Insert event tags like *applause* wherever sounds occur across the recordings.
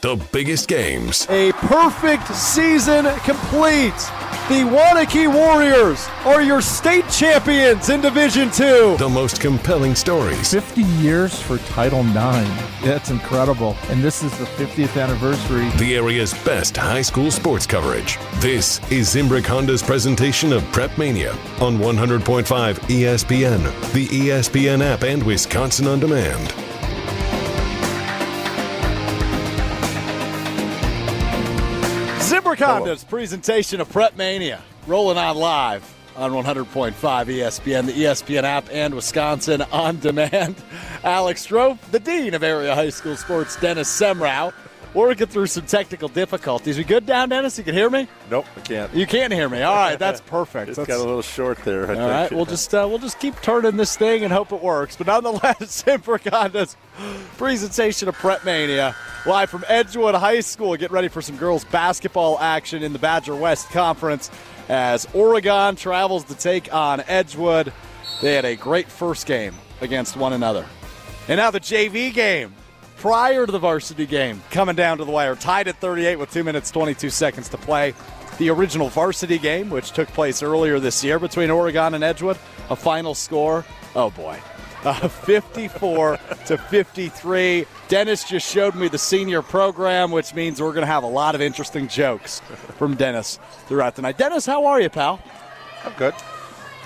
the biggest games. A perfect season complete. The Waunakee Warriors are your state champions in Division Two. The most compelling stories. 50 years for Title IX. That's incredible. And this is the 50th anniversary. The area's best high school sports coverage. This is Zimbrick Honda's presentation of Prep Mania on 100.5 ESPN, the ESPN app, and Wisconsin On Demand. Zimbrick Honda's presentation of Prep Mania rolling on live on 100.5 ESPN, the ESPN app, and Wisconsin On Demand. Alex Strope, the Dean of Area High School Sports, Dennis Semrau. Working through some technical difficulties. We good down, Dennis? You can hear me? Nope, I can't. You can't hear me. All right, that's *laughs* perfect. It's got a little short there. I All right, we'll just uh, we'll just keep turning this thing and hope it works. But nonetheless, *laughs* Zimbrick Honda's presentation of Prep Mania live from Edgewood High School. Get ready for some girls basketball action in the Badger West Conference as Oregon travels to take on Edgewood. They had a great first game against one another, and now the JV game prior to the varsity game coming down to the wire, tied at 38 with two minutes 22 seconds to play. The original varsity game, which took place earlier this year between Oregon and Edgewood, a final score. Oh boy, *laughs* uh, 54 to 53. Dennis just showed me the senior program, which means we're going to have a lot of interesting jokes from Dennis throughout the night. Dennis, how are you, pal? I'm good.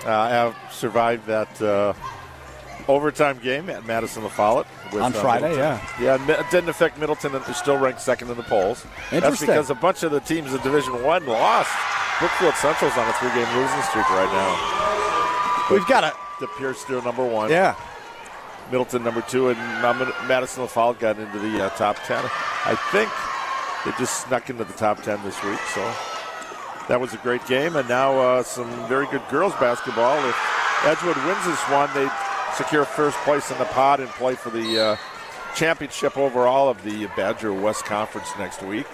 Uh, I have survived that uh, overtime game at Madison LaFollette. with, On uh, Friday. Yeah, and it didn't affect Middleton, and they're still ranked second in the polls. Interesting. That's because a bunch of the teams in Division One lost. Brookfield Central's on a three-game losing streak right now. We've got it. The Pierce still number one. yeah. Middleton number two, and Madison LaFollette got into the uh, top ten. I think they just snuck into the top ten this week. So that was a great game, and now uh, some very good girls basketball. If Edgewood wins this one, they secure first place in the pod and play for the uh, championship overall of the Badger West Conference next week.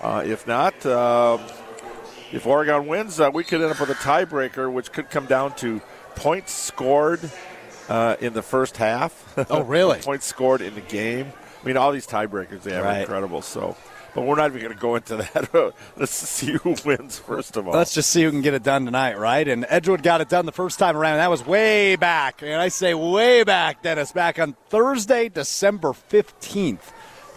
Uh, if not, uh, if Oregon wins, uh, we could end up with a tiebreaker, which could come down to points scored uh, in the first half. Oh, really? *laughs* points scored in the game. I mean, all these tiebreakers they have Right. are incredible. So, but we're not even going to go into that. *laughs* Let's see who wins first of all. Let's just see who can get it done tonight, right? And Edgewood got it done the first time around. That was way back. And I say way back, Dennis, back on Thursday, December 15th.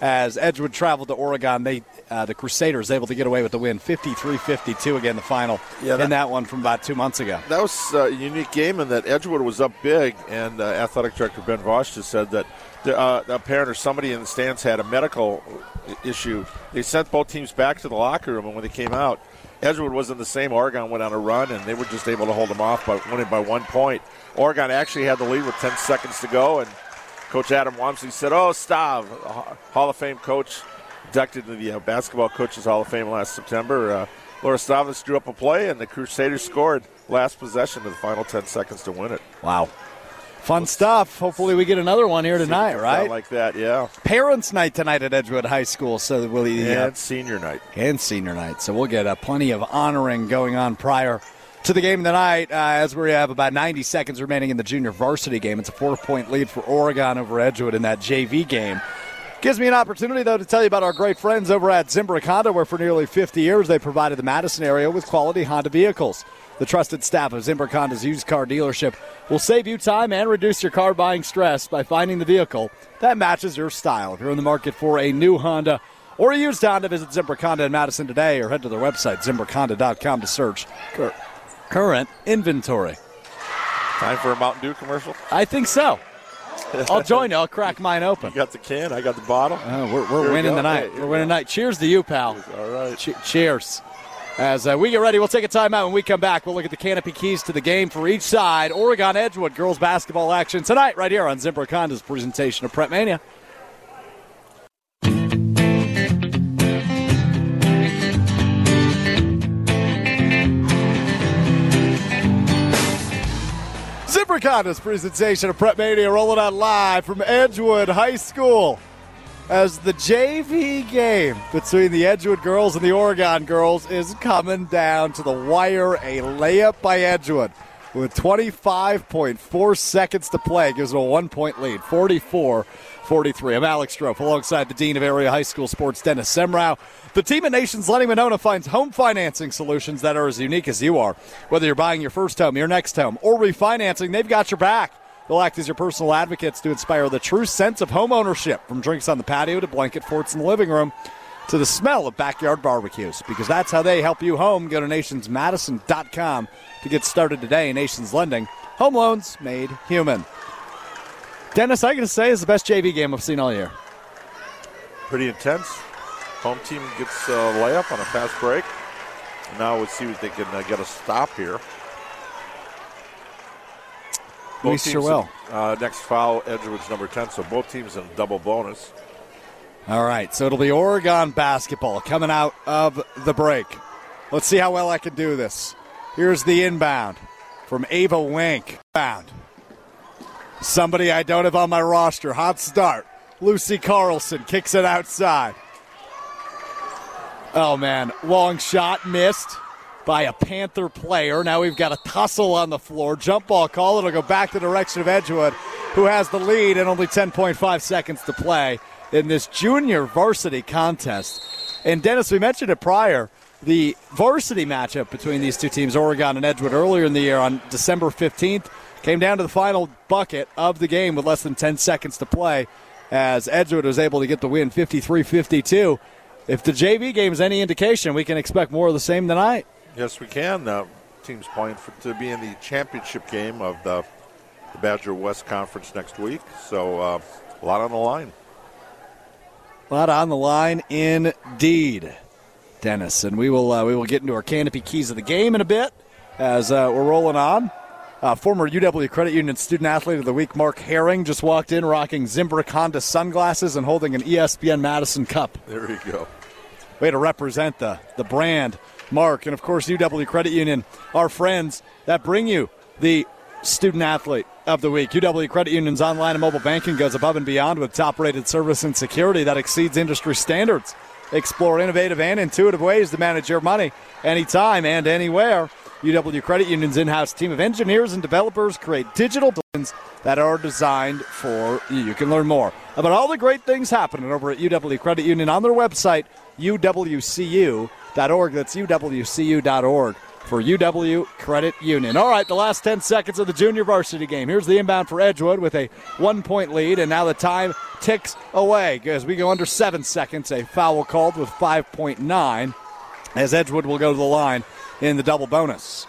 As Edgewood traveled to Oregon, they uh, the Crusaders able to get away with the win 53-52 again the final Yeah, that- in that one from about two months ago. that was uh, a unique game in that Edgewood was up big, and uh, athletic director Ben Vosch just said that the, uh, a parent or somebody in the stands had a medical issue. They sent both teams back to the locker room, and when they came out, Edgewood wasn't the same. Oregon went on a run, and they were just able to hold them off by winning by one point. Oregon actually had the lead with 10 seconds to go, and Coach Adam Wamsley said, "Oh, Stav, Hall of Fame coach, inducted into the uh, Basketball Coaches Hall of Fame last September. Uh, Laura Stavness drew up a play, and the Crusaders scored last possession of the final 10 seconds to win it. Wow. Fun stuff. Hopefully we get another one here tonight, right? Like that, yeah. Parents' night tonight at Edgewood High School. So we'll yeah. And senior night. and senior night. So we'll get uh, plenty of honoring going on prior to the game tonight uh, as we have about 90 seconds remaining in the junior varsity game. It's a four point lead for Oregon over Edgewood in that JV game. Gives me an opportunity, though, to tell you about our great friends over at Zimbrick Honda, where for nearly 50 years they provided the Madison area with quality Honda vehicles. The trusted staff of Zimbrick Honda's used car dealership will save you time and reduce your car buying stress by finding the vehicle that matches your style. If you're in the market for a new Honda or a used Honda, visit Zimbrick Honda in Madison today or head to their website, zimbrickhonda.com, to search cur- current inventory. Time for a Mountain Dew commercial. I think so. *laughs* I'll join you. I'll crack mine open. You got the can, I got the bottle. Oh, we're we're winning go. tonight. Hey, we're winning tonight. Cheers to you, pal. All right. Che- cheers. As uh, we get ready, we'll take a timeout. When we come back, we'll look at the canopy keys to the game for each side. Oregon Edgewood girls basketball action tonight, right here on Zimbrick Honda's presentation of Prep Mania. Zimbrick Honda's presentation of Prep Mania rolling out live from Edgewood High School as the JV game between the Edgewood girls and the Oregon girls is coming down to the wire. A layup by Edgewood. with 25.4 seconds to play. Gives it a one point lead, 44 43. I'm Alex Strofe alongside the Dean of Area High School Sports, Dennis Semrau. The team at Nations Lending Monona finds home financing solutions that are as unique as you are. Whether you're buying your first home, your next home, or refinancing, they've got your back. They'll act as your personal advocates to inspire the true sense of home ownership, from drinks on the patio to blanket forts in the living room to the smell of backyard barbecues, because that's how they help you home. Go to nationsmadison.com to get started today. Nations Lending, home loans made human. Dennis, I got to say, is the best JV game I've seen all year. Pretty intense. Home team gets a layup on a fast break. Now we'll see if they can uh, get a stop here. Sure will. Uh, next foul, Edgewood's number 10, so both teams in double bonus. All right, so it'll be Oregon basketball coming out of the break. Let's see how well I can do this. Here's the inbound from Ava Wink. Bound. Somebody I don't have on my roster. Hot start. Lucy Carlson kicks it outside. Oh, man. Long shot missed by a Panther player. Now we've got a tussle on the floor. Jump ball call. It'll go back the direction of Edgewood, who has the lead and only 10.5 seconds to play in this junior varsity contest. And Dennis, we mentioned it prior. The varsity matchup between these two teams, Oregon and Edgewood, earlier in the year on December 15th, came down to the final bucket of the game with less than 10 seconds to play as Edgewood was able to get the win 53 52. If the JV game is any indication, we can expect more of the same tonight. Yes, we can. Uh, teams playing for, to be in the championship game of the, the Badger West Conference next week. So uh, a lot on the line. A lot on the line indeed, Dennis. And we will uh, we will get into our canopy keys of the game in a bit as uh, we're rolling on. Uh, former UW Credit Union Student Athlete of the Week, Mark Herring, just walked in rocking Zimbrick Honda sunglasses and holding an ESPN Madison Cup. There you go. Way to represent the, the brand, Mark. And of course, UW Credit Union, our friends that bring you the Student Athlete of the Week. UW Credit Union's online and mobile banking goes above and beyond with top rated service and security that exceeds industry standards. Explore innovative and intuitive ways to manage your money anytime and anywhere. UW Credit Union's in house team of engineers and developers create digital that are designed for you. You can learn more about all the great things happening over at UW Credit Union on their website, uwcu.org. That's uwcu.org for UW Credit Union. All right, the last 10 seconds of the junior varsity game. Here's the inbound for Edgewood with a one point lead, and now the time ticks away as we go under seven seconds. A foul called with 5.9 as Edgewood will go to the line in the double bonus.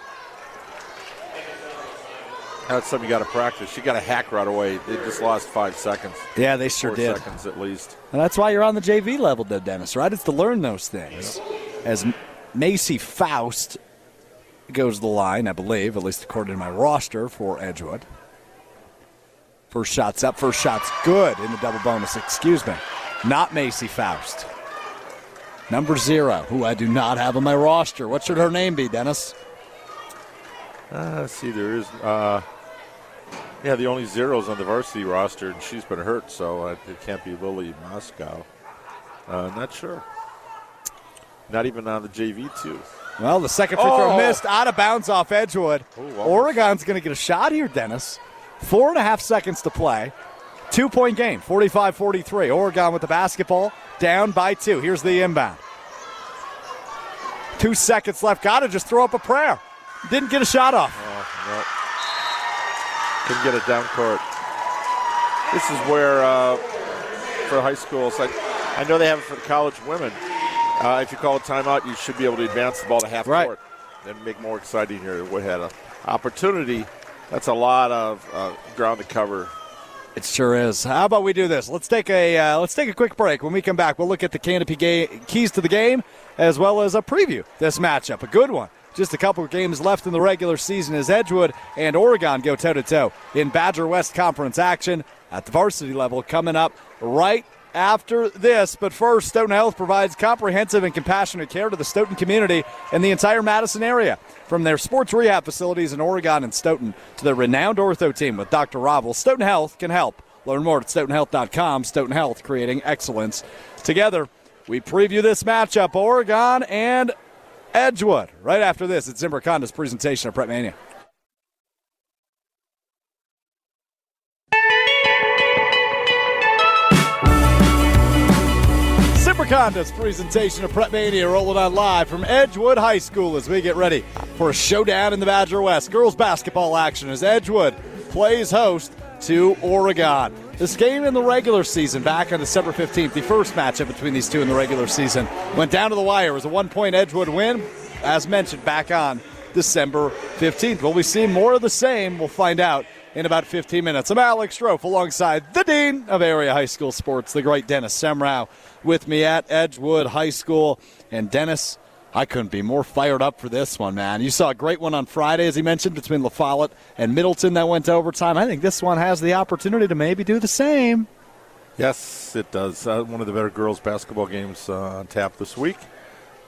That's something you got to practice. You got to hack right away. They just lost five seconds. Yeah, they sure Four did. Seconds at least. And that's why you're on the JV level, though, Dennis. Right? It's to learn those things. As Macy Faust goes the line, I believe, at least according to my roster for Edgewood. First shot's up. First shot's good in the double bonus. Excuse me. Not Macy Faust. Number zero, who I do not have on my roster. What should her name be, Dennis? Uh, see, there is. Uh, yeah, the only zeros on the varsity roster, and she's been hurt, so it can't be Lily Moscow. Uh, not sure. Not even on the JV, too. Well, the second free throw Oh. missed out of bounds off Edgewood. Ooh. Oregon's going to get a shot here, Dennis. Four and a half seconds to play. Two point game, 45 43. Oregon with the basketball, down by two. Here's the inbound. Two seconds left. Got to just throw up a prayer. Didn't get a shot off. Oh, no. Couldn't get it down court. This is where, uh, for high schools, I, I know they have it for the college women. Uh, if you call a timeout, you should be able to advance the ball to half Right. court and make more exciting here. We had an opportunity. That's a lot of uh, ground to cover. It sure is. How about we do this? Let's take a uh, let's take a quick break. When we come back, we'll look at the canopy ga- keys to the game as well as a preview this matchup. A good one. Just a couple of games left in the regular season as Edgewood and Oregon go toe to toe in Badger West Conference action at the varsity level coming up right after this. But first, Stoughton Health provides comprehensive and compassionate care to the Stoughton community and the entire Madison area. From their sports rehab facilities in Oregon and Stoughton to their renowned ortho team with Dr. Ravel, Stoughton Health can help. Learn more at stoughtonhealth.com. Stoughton Health creating excellence. Together, we preview this matchup Oregon and Edgewood. Right after this, it's Zimbrick Honda's presentation of Prep Mania. Conda's presentation of Prep Mania rolling on live from Edgewood High School as we get ready for a showdown in the Badger West. Girls basketball action as Edgewood plays host to Oregon. This game in the regular season back on December 15th, the first matchup between these two in the regular season, went down to the wire. It was a one point Edgewood win, as mentioned, back on December 15th. Will we see more of the same? We'll find out in about 15 minutes. I'm Alex Strofe alongside the Dean of Area High School Sports, the great Dennis Semrau, with me at Edgewood High School. And Dennis, I couldn't be more fired up for this one, man. You saw a great one on Friday, as he mentioned, between La Follette and Middleton that went to overtime. I think this one has the opportunity to maybe do the same. Yes, it does. Uh, one of the better girls' basketball games uh, on tap this week.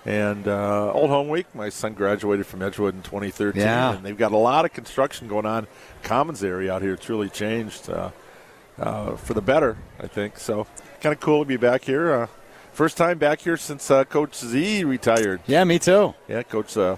And uh, Old Home Week, my son graduated from Edgewood in 2013. Yeah. And they've got a lot of construction going on. Commons area out here, it's really changed uh, uh, for the better, I think. So kind of cool to be back here. Uh, first time back here since uh, Coach Z retired. Yeah, me too. Yeah, Coach uh,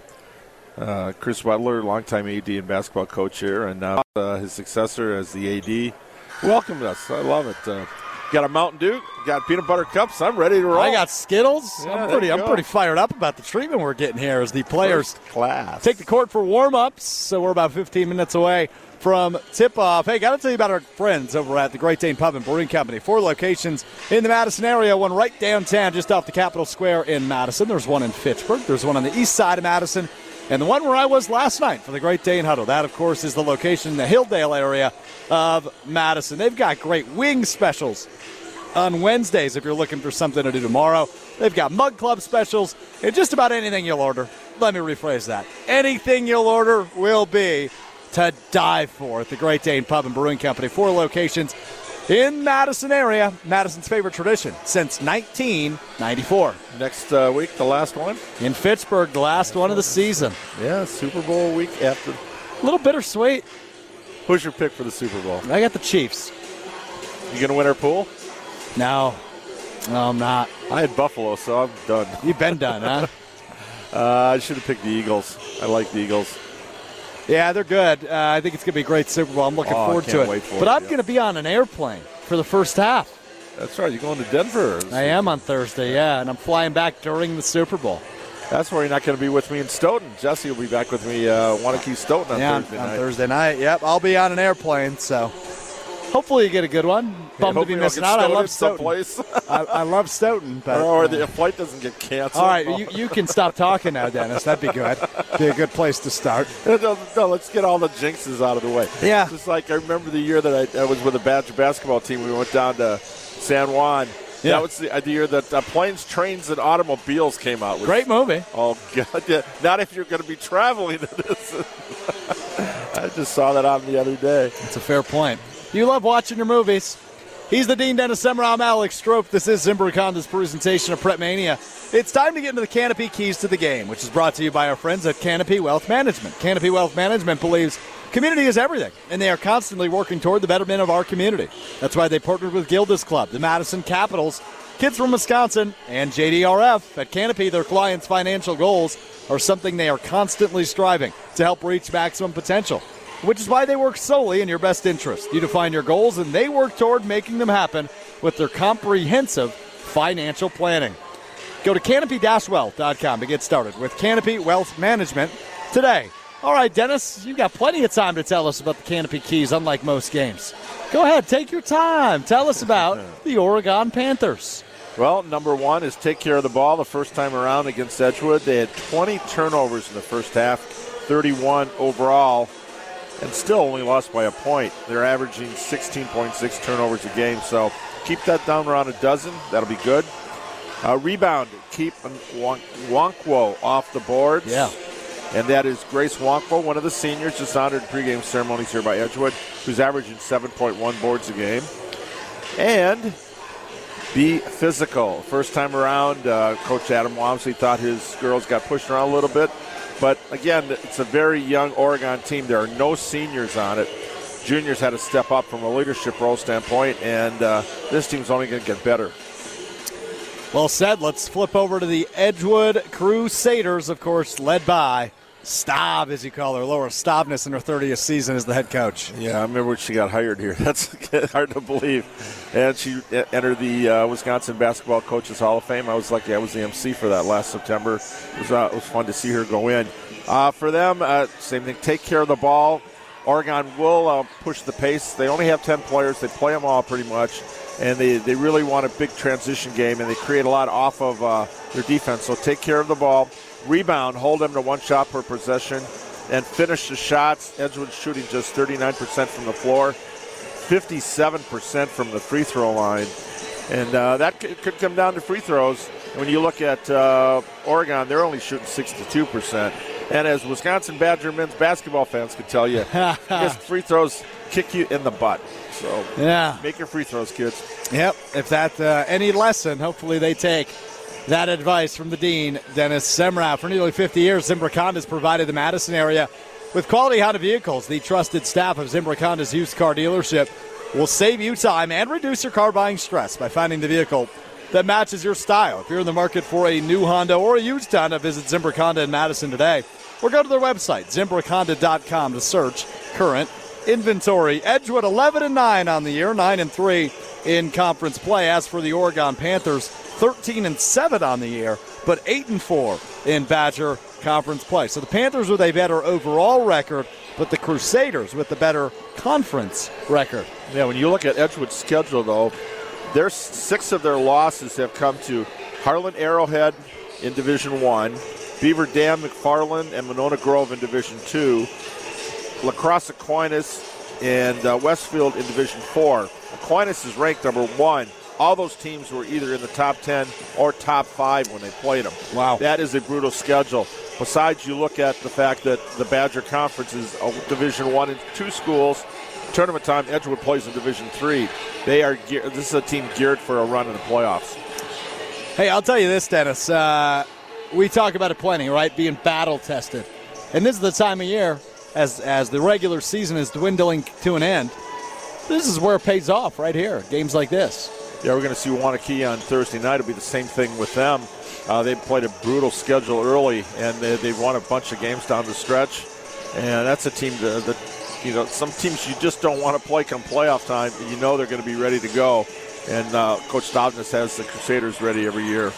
uh, Chris Butler, longtime AD and basketball coach here, and now uh, his successor as the AD, welcomed us. I love it. Got a Mountain Dew, got peanut butter cups. I'm ready to roll. I got Skittles. Yeah, I'm pretty. I'm go. pretty fired up about the treatment we're getting here as the players First class. take the court for warm-ups. So we're about 15 minutes away from tip-off. Hey, got to tell you about our friends over at the Great Dane Pub and Brewing Company. Four locations in the Madison area. One right downtown, just off the Capitol Square in Madison. There's one in Fitchburg. There's one on the east side of Madison. And the one where I was last night for the Great Dane Huddle. That, of course, is the location in the Hilldale area of Madison. They've got great wing specials on Wednesdays if you're looking for something to do tomorrow. They've got Mug Club specials and just about anything you'll order. Let me rephrase that. Anything you'll order will be to die for at the Great Dane Pub and Brewing Company. Four locations in Madison area. Madison's favorite tradition since 1994. Next uh, week, the last one. In Fitchburg, the last one of the season. Yeah, Super Bowl week after. A little bittersweet. Who's your pick for the Super Bowl? I got the Chiefs. You gonna win our pool? No, no, I'm not. I had Buffalo, so I'm done. You've been done, huh? *laughs* Uh, I should have picked the Eagles. I like the Eagles. Yeah, they're good. Uh, I think it's going to be a great Super Bowl. I'm looking Oh, forward to it. wait for but it, I'm yeah. going to be on an airplane for the first half. That's right. You're going to Denver. I am on Thursday, yeah, and I'm flying back during the Super Bowl. That's where you're not going to be with me in Stoughton. Jesse will be back with me. Uh, Waunakee Stoughton on yeah, on- Thursday on night. Thursday night. Yep, I'll be on an airplane, so hopefully you get a good one. Bummed to be missing out. I love Stoughton. *laughs* I, I love Stoughton. But, or uh, the flight doesn't get canceled. all right, you, you can stop talking now, Dennis. That'd be good. Be a good place to start. *laughs* no, no, let's get all the jinxes out of the way. Yeah. Just like I remember the year that I, I was with a Badger basketball team, we went down to San Juan. Yeah. That was the, uh, the year that uh, planes, trains, and automobiles came out. Which, Great movie. Oh God! Yeah. Not if you're going to be traveling to this. *laughs* I just saw that on the other day. It's a fair point. You love watching your movies. He's the Dean Dennis Semrau. I'm Alex Strope. This is Zimbrick Honda's presentation of Prep Mania. It's time to get into the Canopy Keys to the Game, which is brought to you by our friends at Canopy Wealth Management. Canopy Wealth Management believes community is everything, and they are constantly working toward the betterment of our community. That's why they partnered with Gilda's Club, the Madison Capitals, Kids from Wisconsin, and JDRF. At Canopy, their clients' financial goals are something they are constantly striving to help reach maximum potential which is why they work solely in your best interest. You define your goals, and they work toward making them happen with their comprehensive financial planning. Go to canopy-wealth.com to get started with Canopy Wealth Management today. All right, Dennis, you've got plenty of time to tell us about the Canopy Keys, unlike most games. Go ahead, take your time. Tell us about *laughs* the Oregon Panthers. Well, number one is take care of the ball the first time around against Edgewood. They had 20 turnovers in the first half, 31 overall, and still only lost by a point. They're averaging 16.6 turnovers a game, so keep that down around a dozen. That'll be good. Uh, rebound, keep Won- Wonkwo off the boards. Yeah. And that is Grace Wonkwo, one of the seniors, just honored in pregame ceremonies here by Edgewood, who's averaging 7.1 boards a game. And be physical. First time around, uh, Coach Adam Wamsley thought his girls got pushed around a little bit. But again, it's a very young Oregon team. There are no seniors on it. Juniors had to step up from a leadership role standpoint, and uh, this team's only going to get better. Well said. Let's flip over to the Edgewood Crusaders, of course, led by Staub, as you call her, Laura Stavness in her 30th season as the head coach. Yeah, I remember when she got hired here. *laughs* That's *laughs* hard to believe. And she entered the uh, Wisconsin Basketball Coaches Hall of Fame. I was lucky I was the MC for that last September. It was, uh, it was fun to see her go in. Uh, for them, uh, same thing. Take care of the ball. Oregon will uh, push the pace. They only have 10 players. They play them all pretty much. And they, they really want a big transition game, and they create a lot off of uh, their defense. So take care of the ball rebound, hold them to one shot per possession, and finish the shots. Edgewood shooting just 39% from the floor, 57% from the free throw line. And uh, that could come down to free throws. When you look at uh, Oregon, they're only shooting 62%. And as Wisconsin Badger men's basketball fans could tell you, *laughs* free throws kick you in the butt. So yeah, make your free throws, kids. Yep. If that uh, any lesson, hopefully they take that advice from the dean, Dennis Semrau. For nearly 50 years, Zimbrick Honda has provided the Madison area with quality Honda vehicles. The trusted staff of Zimbrick Honda's used car dealership will save you time and reduce your car buying stress by finding the vehicle that matches your style. If you're in the market for a new Honda or a used Honda, visit Zimbrick Honda in Madison today or go to their website, ZimbrickHonda.com, to search current inventory. Edgewood 11 and 9 on the year, 9 and 3 in conference play. As for the Oregon Panthers, 13 and 7 on the year, but 8 and 4 in Badger conference play. So the Panthers with a better overall record, but the Crusaders with the better conference record. Yeah, when you look at Edgewood's schedule, though, their six of their losses have come to Hartland Arrowhead in Division One, Beaver Dam, McFarland, and Monona Grove in Division Two, La Crosse Aquinas and uh, Westfield in Division Four. Aquinas is ranked number one all those teams were either in the top 10 or top five when they played them. Wow. That is a brutal schedule. Besides, you look at the fact that the Badger Conference is a Division One and two schools. Tournament time, Edgewood plays in Division Three. They are this is a team geared for a run in the playoffs. Hey, I'll tell you this, Dennis. Uh, we talk about it plenty, right? Being battle tested, and this is the time of year as as the regular season is dwindling to an end. This is where it pays off, right here. Games like this. Yeah, we're going to see Waunakee on Thursday night. It'll be the same thing with them. Uh, they played a brutal schedule early, and they, they've won a bunch of games down the stretch. And that's a team that, that you know, some teams you just don't want to play come playoff time. You know they're going to be ready to go. And uh, Coach Dobness has the Crusaders ready every year.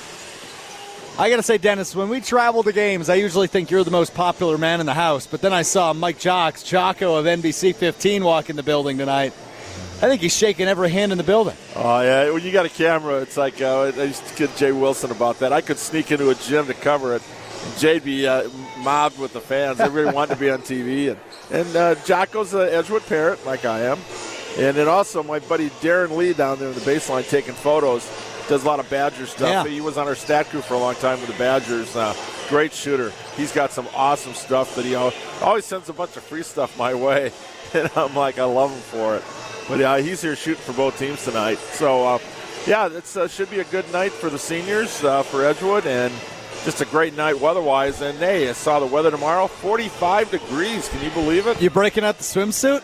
I got to say, Dennis, when we travel to games, I usually think you're the most popular man in the house. But then I saw Mike Jocks, Jocko of NBC 15, walk in the building tonight. I think he's shaking every hand in the building. Oh yeah, when you got a camera, it's like uh, I used to kid Jay Wilson about that. I could sneak into a gym to cover it. Jay'd be uh, mobbed with the fans. Everybody wanted to be on TV, and and uh, Jocko's an Edgewood parent, like I am, and then also my buddy Darren Lee down there in the baseline taking photos. Does a lot of Badger stuff. Yeah. He was on our stat crew for a long time with the Badgers. Uh, great shooter. He's got some awesome stuff that he always sends a bunch of free stuff my way, *laughs* and I'm like, I love him for it. But yeah, he's here shooting for both teams tonight. So, uh, yeah, it uh, should be a good night for the seniors uh, for Edgewood, and just a great night weather-wise. And hey, I saw the weather tomorrow, 45 degrees. Can you believe it? You breaking out the swimsuit?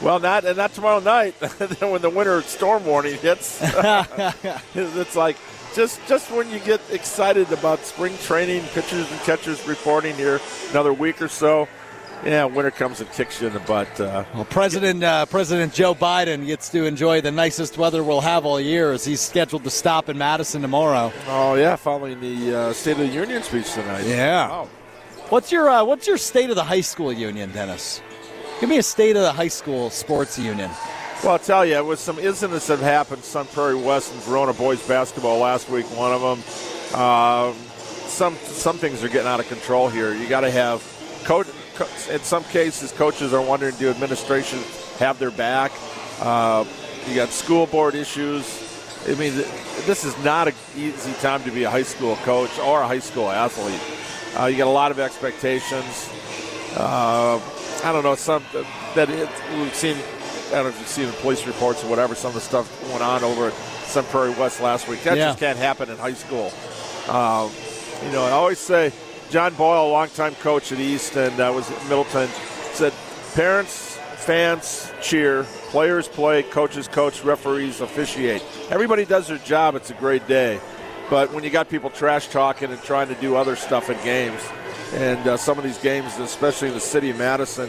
Well, not and not tomorrow night. *laughs* when the winter storm warning hits, *laughs* it's like just just when you get excited about spring training, pitchers and catchers reporting here another week or so yeah, winter comes and kicks you in the butt. Uh, well, President uh, President Joe Biden gets to enjoy the nicest weather we'll have all year as he's scheduled to stop in Madison tomorrow. Oh yeah, following the uh, State of the Union speech tonight. Yeah. Wow. What's your uh, What's your state of the high school union, Dennis? Give me a state of the high school sports union. Well, I'll tell you, with some incidents that happened, Sun Prairie West and Verona boys basketball last week, one of them. Um, some some things are getting out of control here. You got to have coach in some cases, coaches are wondering do administration have their back? Uh, you got school board issues. I mean, this is not an easy time to be a high school coach or a high school athlete. Uh, you got a lot of expectations. Uh, I don't know some that it, we've seen. I don't know if you've seen the police reports or whatever. Some of the stuff went on over at Sun Prairie West last week. That yeah. just can't happen in high school. Uh, you know, I always say John Boyle, longtime coach at East and uh, was at Middleton, said parents, fans cheer, players play, coaches coach, referees officiate. Everybody does their job. It's a great day. But when you got people trash talking and trying to do other stuff in games, And uh, some of these games, especially in the city of Madison,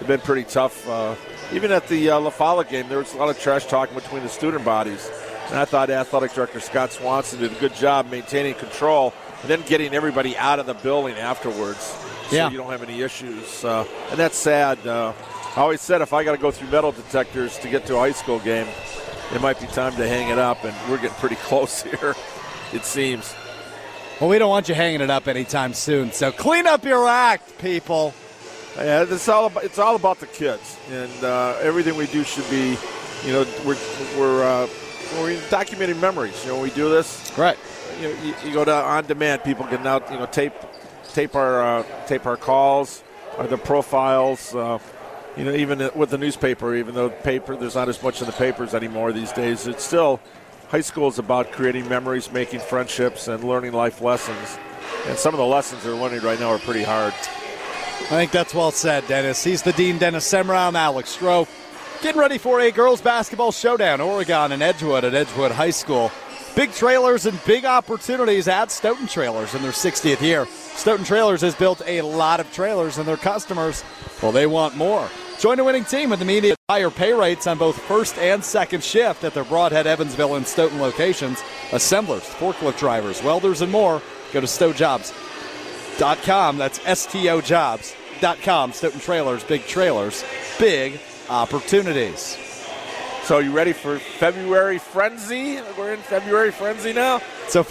have been pretty tough. Uh, even at the uh, La Follette game, there was a lot of trash talking between the student bodies. And I thought athletic director Scott Swanson did a good job maintaining control and then getting everybody out of the building afterwards so Yeah. you don't have any issues. Uh, and that's sad. Uh, I always said if I got to go through metal detectors to get to a high school game, it might be time to hang it up, and we're getting pretty *laughs* close here, it seems. Well, we don't want you hanging it up anytime soon. So clean up your act, people. Yeah, it's all about, it's all about the kids, and uh, everything we do should be, you know, we're we're uh, we're documenting memories. You know, we do this. Right. You, you, go to on demand. People can now you know tape tape our uh, tape our calls, or the profiles. Uh, you know, even with the newspaper, even though paper there's not as much in the papers anymore these days, it's still high school is about creating memories, making friendships, and learning life lessons. And some of the lessons they're learning right now are pretty hard. I think that's well said, Dennis. He's the Dean Dennis Semrau, Alex Stroh. Getting ready for a girls basketball showdown, Oregon and Edgewood at Edgewood High School. Big trailers and big opportunities at Stoughton Trailers in their 60th year. Stoughton Trailers has built a lot of trailers, and their customers, well, they want more. Join the winning team with immediate higher pay rates on both first and second shift at their Brodhead, Evansville, and Stoughton locations. Assemblers, forklift drivers, welders, and more. Go to StowJobs.com. That's S-T-O-Jobs.com. Stoughton Trailers, big trailers, big opportunities. So you ready for February frenzy? We're in February frenzy now. So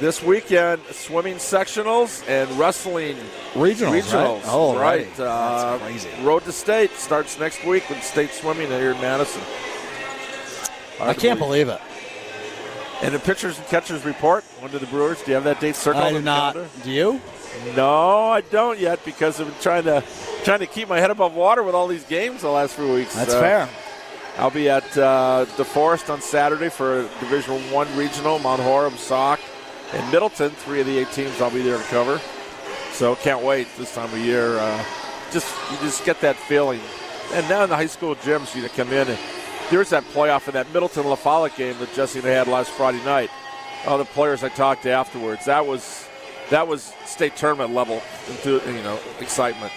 This weekend, swimming sectionals and wrestling regionals, regionals. right? Oh, right. right. Uh, That's crazy. Road to state starts next week with state swimming here in Madison. I can't believe it. And the pitchers and catchers report. When do the Brewers? Do you have that date circled? I do not. calendar? Do you? No, I don't yet because I've been trying to trying to keep my head above water with all these games the last few weeks. That's Uh, fair. I'll be at uh, DeForest on Saturday for Division One regional. Mount Horeb, Sauk, and Middleton. Three of the eight teams I'll be there to cover. So can't wait this time of year. Uh, just you just get that feeling. And now in the high school gyms, you come in and there's that playoff in that Middleton La Follette game that Jesse and I had last Friday night. Oh, the players I talked to afterwards. That was that was state tournament level, into, you know, excitement.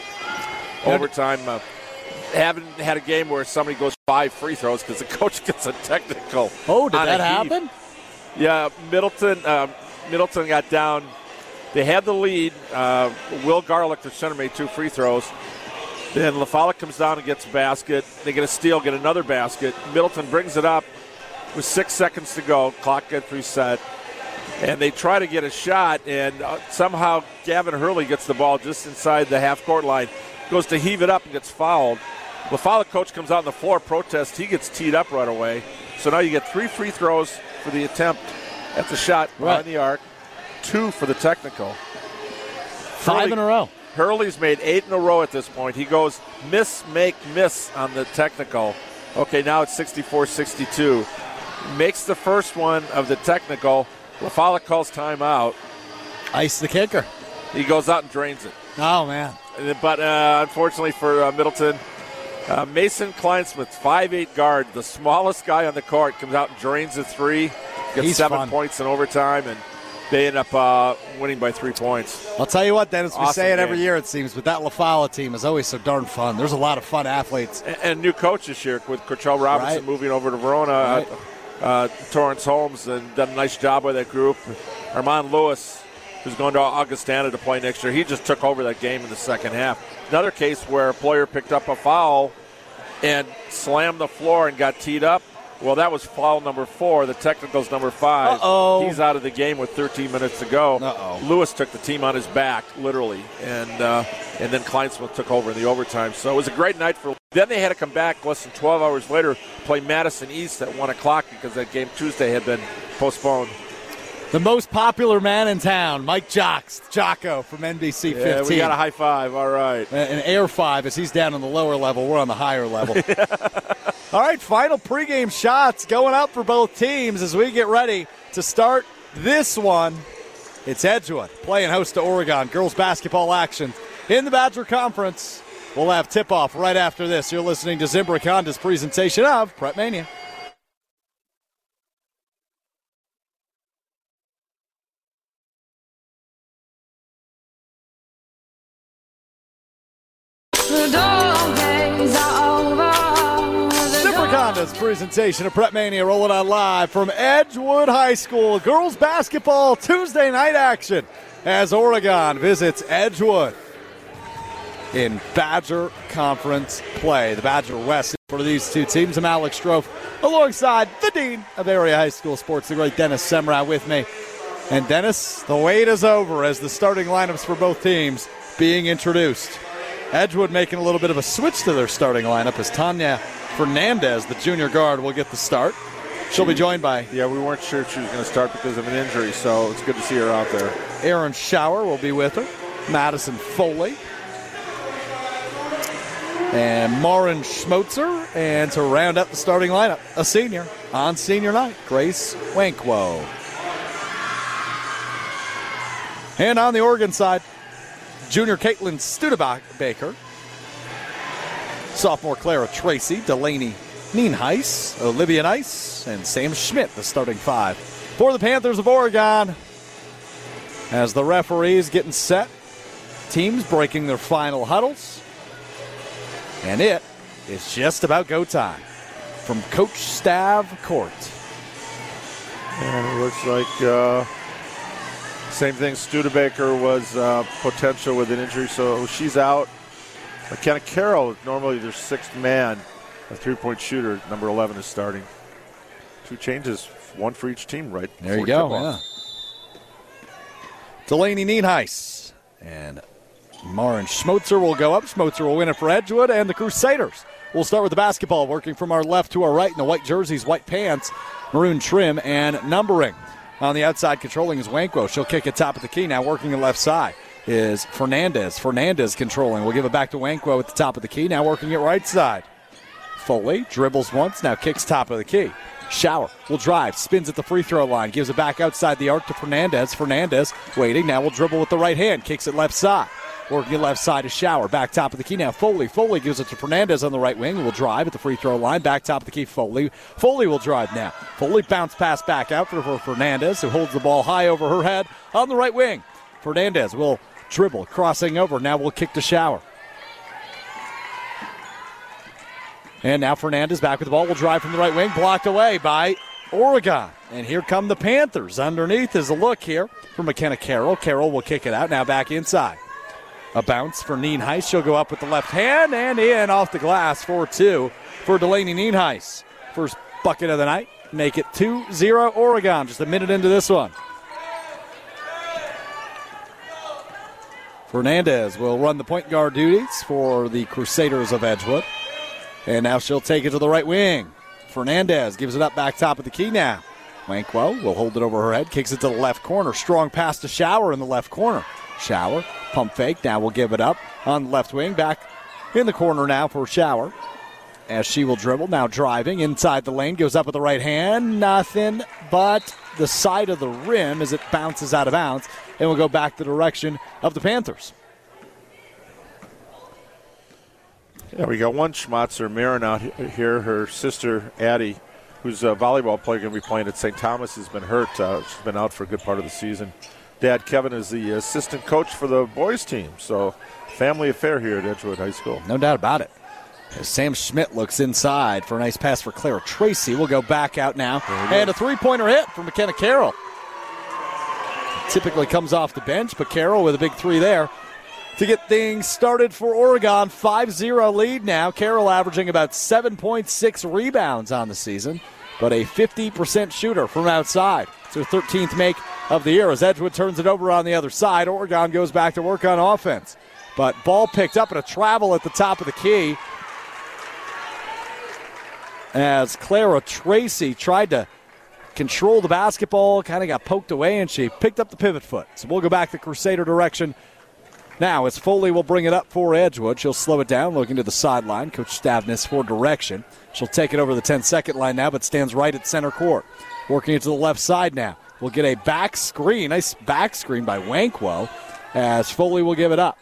Overtime. Uh, haven't had a game where somebody goes five free throws because the *laughs* coach gets a technical. Oh, did that happen? Yeah, Middleton. Um, Middleton got down. They had the lead. Uh, Will Garlick, their center, made two free throws. Then LaFollette comes down and gets a basket. They get a steal, get another basket. Middleton brings it up with six seconds to go. Clock gets reset. And they try to get a shot, and uh, somehow Gavin Hurley gets the ball just inside the half court line. Goes to heave it up and gets fouled. LaFollette coach comes out on the floor, protests. He gets teed up right away. So now you get three free throws for the attempt at the shot Right. behind the arc, two for the technical. Five Hurley- in a row. Hurley's made eight in a row at this point. He goes miss, make, miss on the technical. Okay, now it's 64 62. Makes the first one of the technical. LaFollette calls timeout. Ice the kicker. He goes out and drains it. Oh, man. But uh, unfortunately for uh, Middleton, uh, Mason Kleinsmith, 5'8 guard, the smallest guy on the court, comes out and drains a three, gets He's seven fun. points in overtime, and they end up uh, winning by three points. I'll tell you what, Dennis, we say it every year, it seems, but that LaFollette team is always so darn fun. There's a lot of fun athletes. And, and new coach this year with Corchell Robinson Right. moving over to Verona. Right. Uh, uh, Torrance Holmes and done a nice job with that group. Armand Lewis, who's going to Augustana to play next year, he just took over that game in the second half. Another case where a player picked up a foul and slammed the floor and got teed up. Well, that was foul number four. The technical's number 5 Uh-oh. He's out of the game with 13 minutes to go. Uh-oh. Lewis took the team on his back, literally, and uh, and then Kleinsmith took over in the overtime. So it was a great night for. Then they had to come back less than 12 hours later, play Madison East at one o'clock because that game Tuesday had been postponed. The most popular man in town, Mike Jocks, Jocko from NBC 15. Yeah, we got a high five. All right. and Air 5 as he's down on the lower level. We're on the higher level. *laughs* All right, final pregame shots going up for both teams as we get ready to start this one. It's Edgewood playing host to Oregon. Girls basketball action in the Badger Conference. We'll have tip off right after this. You're listening to Zimbrick Honda's presentation of Prep Mania. Honda's presentation of Prep Mania rolling on live from Edgewood High School. Girls basketball Tuesday night action as Oregon visits Edgewood in Badger Conference play. The Badger West for these two teams. I'm Alex Strofe alongside the Dean of Area High School Sports, the great Dennis Semrau with me. And Dennis, the wait is over as the starting lineups for both teams being introduced. Edgewood making a little bit of a switch to their starting lineup as Tanya Fernandez, the junior guard, will get the start. She'll be joined by. Yeah, we weren't sure she was going to start because of an injury, so it's good to see her out there. Aaron Shower will be with her. Madison Foley. And Marin Schmotzer. And to round up the starting lineup, a senior on senior night, Grace Wankwo. And on the Oregon side, Junior Caitlin Studebaker, sophomore Clara Tracy, Delaney Nienhuis, Olivia Nice, and Sam Schmidt, the starting five. For the Panthers of Oregon, as the referees getting set, teams breaking their final huddles, and it is just about go time from Coach Stav Court. And it looks like uh, same thing. Studebaker was uh, potential with an injury, so she's out. McKenna Carroll, normally their sixth man, a three point shooter, number 11 is starting. Two changes, one for each team, right? There you go. Yeah. Delaney Nienhuis and Marin Schmotzer will go up. Schmotzer will win it for Edgewood, and the Crusaders. We'll start with the basketball, working from our left to our right in the white jerseys, white pants, maroon trim, and numbering. On the outside, controlling is Wankwo. She'll kick it top of the key. Now working the left side is Fernandez. Fernandez controlling. We'll give it back to Wankwo at the top of the key. Now working it right side. Foley dribbles once. Now kicks top of the key. Shower will drive, spins at the free throw line, gives it back outside the arc to Fernandez. Fernandez waiting. Now will dribble with the right hand, kicks it left side. Working left side is Shower. Back top of the key now. Foley. Foley gives it to Fernandez on the right wing. Will drive at the free throw line. Back top of the key. Foley. Foley will drive now. Foley bounce pass back out for Fernandez, who holds the ball high over her head on the right wing. Fernandez will dribble, crossing over. Now we'll kick to Shower. And now Fernandez back with the ball. Will drive from the right wing. Blocked away by Oregon. And here come the Panthers. Underneath is a look here for McKenna Carroll. Carroll will kick it out. Now back inside. A bounce for Nienhuis. She'll go up with the left hand and in off the glass 4 2 for Delaney Nienhuis. First bucket of the night. Make it 2 0 Oregon. Just a minute into this one. Fernandez will run the point guard duties for the Crusaders of Edgewood. And now she'll take it to the right wing. Fernandez gives it up back top of the key now. Wankwo will hold it over her head, kicks it to the left corner. Strong pass to Shower in the left corner. Shower, pump fake. Now we'll give it up on the left wing. Back in the corner now for Shower. As she will dribble. Now driving inside the lane. Goes up with the right hand. Nothing but the side of the rim as it bounces out of bounds. And will go back the direction of the Panthers. Yeah, we got one Schmotzer Marin out here. Her sister, Addie, who's a volleyball player, going to be playing at St. Thomas, has been hurt. Uh, she's been out for a good part of the season dad Kevin is the assistant coach for the boys team. So family affair here at Edgewood High School. No doubt about it. As Sam Schmidt looks inside for a nice pass for Clara Tracy. We'll go back out now. And a three pointer hit from McKenna Carroll. Typically comes off the bench, but Carroll with a big three there to get things started for Oregon. 5 0 lead now. Carroll averaging about 7.6 rebounds on the season, but a 50% shooter from outside. It's her 13th make of the year as Edgewood turns it over on the other side. Oregon goes back to work on offense. But ball picked up and a travel at the top of the key as Clara Tracy tried to control the basketball, kind of got poked away, and she picked up the pivot foot. So we'll go back the Crusader direction now as Foley will bring it up for Edgewood. She'll slow it down, looking to the sideline. Coach Stavness for direction. She'll take it over the 10 second line now, but stands right at center court. Working it to the left side now We'll get a back screen. Nice back screen by Wankwo as Foley will give it up.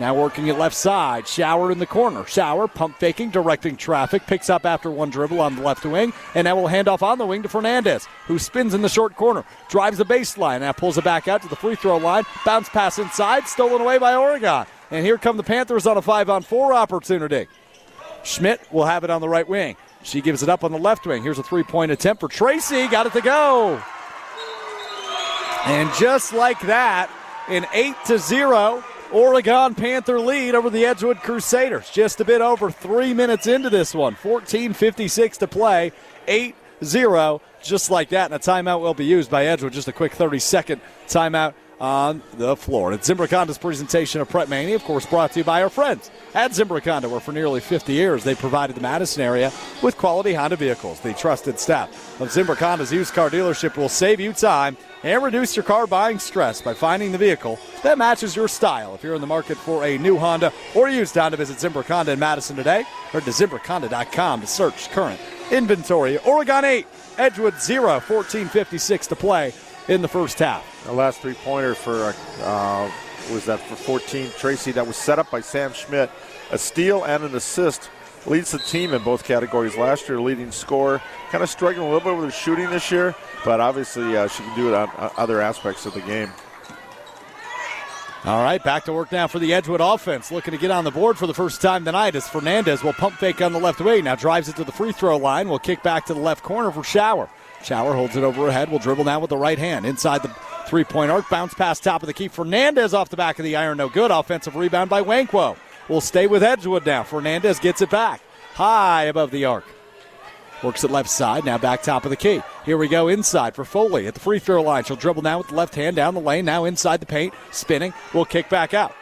Now working at left side. Shower in the corner. Shower pump faking, directing traffic. Picks up after one dribble on the left wing. And now will hand off on the wing to Fernandez, who spins in the short corner. Drives the baseline. Now pulls it back out to the free throw line. Bounce pass inside. Stolen away by Oregon. And here come the Panthers on a five on four opportunity. Schmidt will have it on the right wing. She gives it up on the left wing. Here's a three point attempt for Tracy. Got it to go. And just like that, an 8 to 0 Oregon Panther lead over the Edgewood Crusaders. Just a bit over three minutes into this one. 14.56 to play. 8 0, just like that. And a timeout will be used by Edgewood. Just a quick 30 second timeout on the floor. It's Zimbrick Honda's presentation of Prep Mania, of course, brought to you by our friends at Zimbrick Honda, where for nearly 50 years they provided the Madison area with quality Honda vehicles. The trusted staff of Zimbrick Honda's used car dealership will save you time and reduce your car buying stress by finding the vehicle that matches your style. If you're in the market for a new Honda or used Honda, visit Zimbrick Honda in Madison today or to ZimbrickHonda.com to search current inventory. Oregon 8, Edgewood 0, 14.56 to play in the first half. The last three pointer for uh, was that for 14 Tracy that was set up by Sam Schmidt. A steal and an assist leads the team in both categories last year, leading score. Kind of struggling a little bit with her shooting this year, but obviously uh, she can do it on uh, other aspects of the game. All right, back to work now for the Edgewood offense. Looking to get on the board for the first time tonight as Fernandez will pump fake on the left wing. Now drives it to the free throw line. Will kick back to the left corner for Shower. Shower holds it over her head. Will dribble now with the right hand. Inside the three point arc. Bounce past top of the key. Fernandez off the back of the iron. No good. Offensive rebound by Wankwo. Will stay with Edgewood now. Fernandez gets it back. High above the arc. Works it left side. Now back top of the key. Here we go inside for Foley at the free throw line. She'll dribble now with the left hand down the lane. Now inside the paint. Spinning. Will kick back out.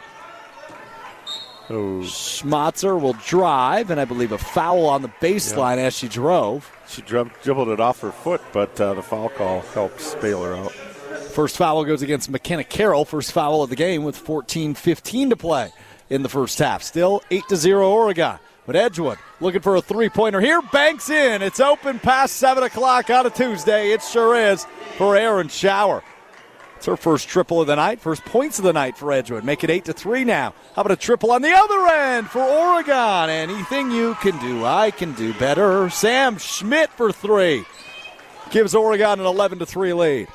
Oh. Schmatzer will drive, and I believe a foul on the baseline as she drove. She dribbled it off her foot, but uh, the foul call helps bail her out. First foul goes against McKenna Carroll. First foul of the game with 14 15 to play in the first half. Still 8 to 0 Oregon. But Edgewood looking for a three pointer here. Banks in. It's open past 7 o'clock on a Tuesday. It sure is for Aaron Shower. It's her first triple of the night, first points of the night for Edgewood. Make it 8 to 3 now. How about a triple on the other end for Oregon? Anything you can do, I can do better. Sam Schmidt for three gives Oregon an 11 to 3 lead.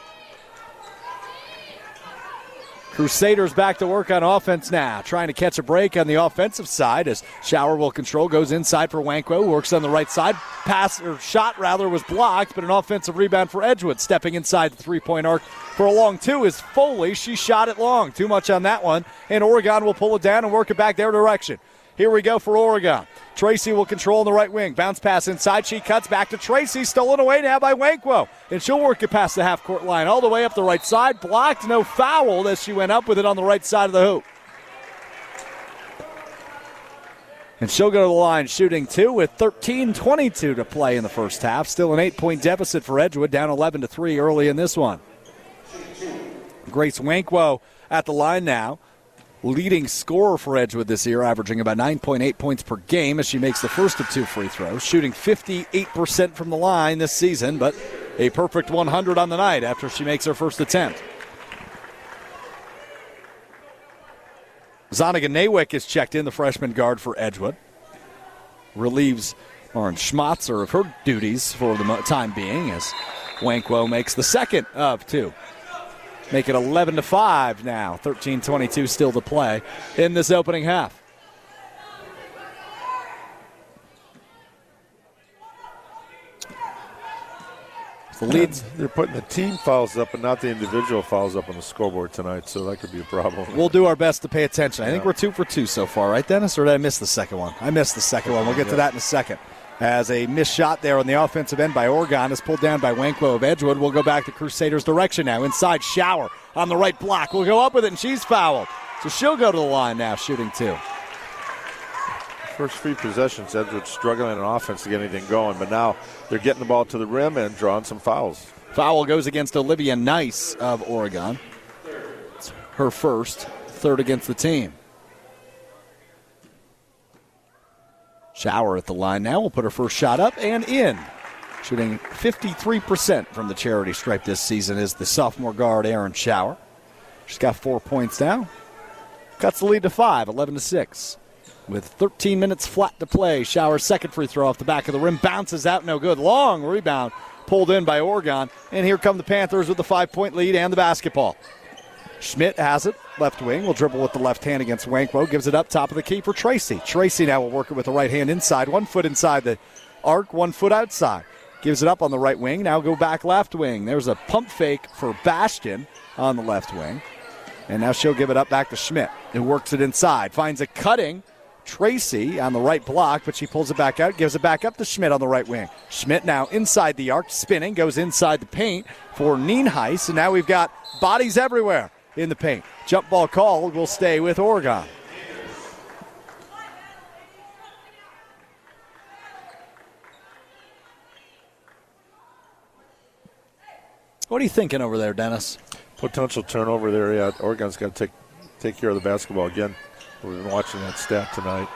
Crusaders back to work on offense now, trying to catch a break on the offensive side as Shower will control, goes inside for Wankwo, works on the right side. Pass or shot rather was blocked, but an offensive rebound for Edgewood. Stepping inside the three point arc for a long two is Foley. She shot it long. Too much on that one, and Oregon will pull it down and work it back their direction. Here we go for Oregon. Tracy will control in the right wing. Bounce pass inside. She cuts back to Tracy. Stolen away now by Wankwo. And she'll work it past the half court line all the way up the right side. Blocked, no foul as she went up with it on the right side of the hoop. And she'll go to the line shooting two with 13 22 to play in the first half. Still an eight point deficit for Edgewood, down 11 to 3 early in this one. Grace Wankwo at the line now leading scorer for Edgewood this year, averaging about 9.8 points per game as she makes the first of two free throws, shooting 58% from the line this season, but a perfect 100 on the night after she makes her first attempt. Zoniga Nawick is checked in, the freshman guard for Edgewood. Relieves Lauren Schmatzer of her duties for the time being as Wankwo makes the second of two. Make it 11 to 5 now. 13 22 still to play in this opening half. The leads. They're putting the team fouls up and not the individual fouls up on the scoreboard tonight, so that could be a problem. We'll do our best to pay attention. I think we're two for two so far, right, Dennis? Or did I miss the second one? I missed the second one. We'll get to that in a second as a missed shot there on the offensive end by Oregon is pulled down by Wankwo of Edgewood. We'll go back to Crusaders' direction now. Inside Shower on the right block. We'll go up with it, and she's fouled. So she'll go to the line now, shooting two. First three possessions, Edgewood struggling on offense to get anything going, but now they're getting the ball to the rim and drawing some fouls. Foul goes against Olivia Nice of Oregon. It's her first, third against the team. Shower at the line now we'll put her first shot up and in. Shooting 53% from the charity stripe this season is the sophomore guard Aaron Shower. She's got four points now. Cuts the lead to five, 11 to 6. With 13 minutes flat to play, Shower's second free throw off the back of the rim bounces out, no good. Long rebound pulled in by Oregon. And here come the Panthers with the five point lead and the basketball. Schmidt has it, left wing, will dribble with the left hand against Wankwo, gives it up top of the key for Tracy. Tracy now will work it with the right hand inside, one foot inside the arc, one foot outside. Gives it up on the right wing, now go back left wing. There's a pump fake for Bastion on the left wing. And now she'll give it up back to Schmidt, who works it inside, finds a cutting Tracy on the right block, but she pulls it back out, gives it back up to Schmidt on the right wing. Schmidt now inside the arc, spinning, goes inside the paint for Nienhuis, and now we've got bodies everywhere in the paint. Jump ball call will stay with Oregon. What are you thinking over there, Dennis? Potential turnover there. Yeah, Oregon's got to take take care of the basketball again. We've been watching that stat tonight.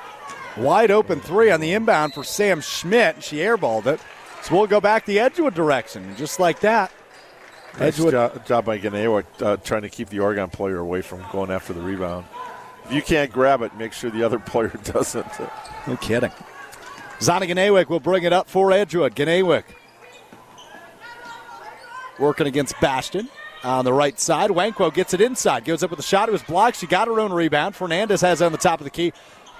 Wide open three on the inbound for Sam Schmidt. She airballed it. So we'll go back the Edgewood direction, just like that. Nice Edgewood. job, job by Ganewa uh, trying to keep the Oregon player away from going after the rebound. If you can't grab it, make sure the other *laughs* player doesn't. No kidding. Zana Ganewick will bring it up for Edgewood. Ganewick working against Bastion on the right side. Wankwo gets it inside, goes up with a shot. It was blocked. She got her own rebound. Fernandez has it on the top of the key.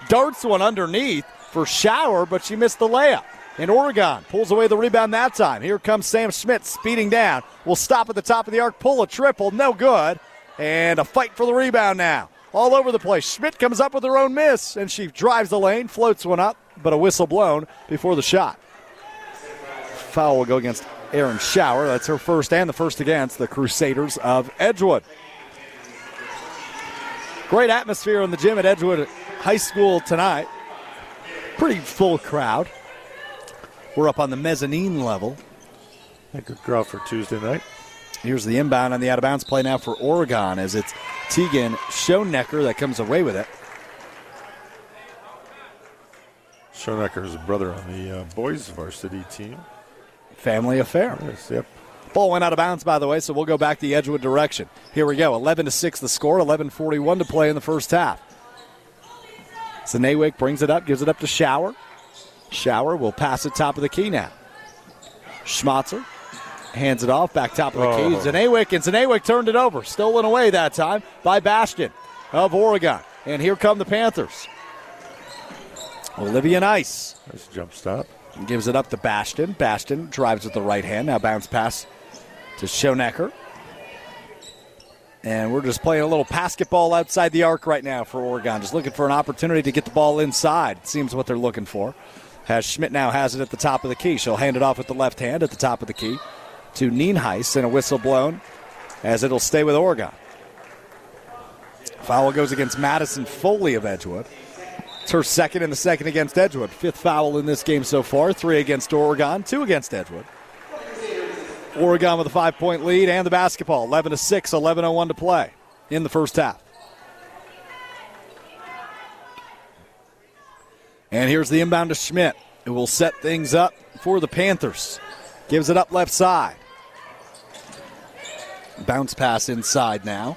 Darts one underneath for Shower, but she missed the layup. And Oregon pulls away the rebound that time. Here comes Sam Schmidt speeding down. Will stop at the top of the arc, pull a triple, no good. And a fight for the rebound now. All over the place. Schmidt comes up with her own miss, and she drives the lane, floats one up, but a whistle blown before the shot. Foul will go against Aaron Shower. That's her first and the first against the Crusaders of Edgewood. Great atmosphere in the gym at Edgewood High School tonight. Pretty full crowd. We're up on the mezzanine level. A good crowd for Tuesday night. Here's the inbound on the out of bounds play now for Oregon as it's Tegan Schonecker that comes away with it. Schonecker is a brother on the uh, boys varsity team family affair. Yes, yep. Ball went out of bounds, by the way, so we'll go back the Edgewood direction. Here we go. 11 to 6 the score, 11:41 to play in the first half. Zanaywick brings it up, gives it up to Shower. Shower will pass it top of the key now. Schmatzer hands it off, back top of the oh. key. Zanaywick, and Zanaywick turned it over. Stolen away that time by Bastion of Oregon. And here come the Panthers. Olivia Nice. Nice jump stop. Gives it up to Bastion. Bastion drives with the right hand. Now bounce pass to Schonecker. And we're just playing a little basketball outside the arc right now for Oregon. Just looking for an opportunity to get the ball inside. It seems what they're looking for. Has Schmidt now has it at the top of the key. She'll hand it off with the left hand at the top of the key to Nienhuis and a whistle blown as it'll stay with Oregon. Foul goes against Madison Foley of Edgewood. It's her second and the second against Edgewood. Fifth foul in this game so far. Three against Oregon, two against Edgewood. Oregon with a five point lead and the basketball. 11 to 6, 11 1 to play in the first half. And here's the inbound to Schmidt, who will set things up for the Panthers. Gives it up left side. Bounce pass inside now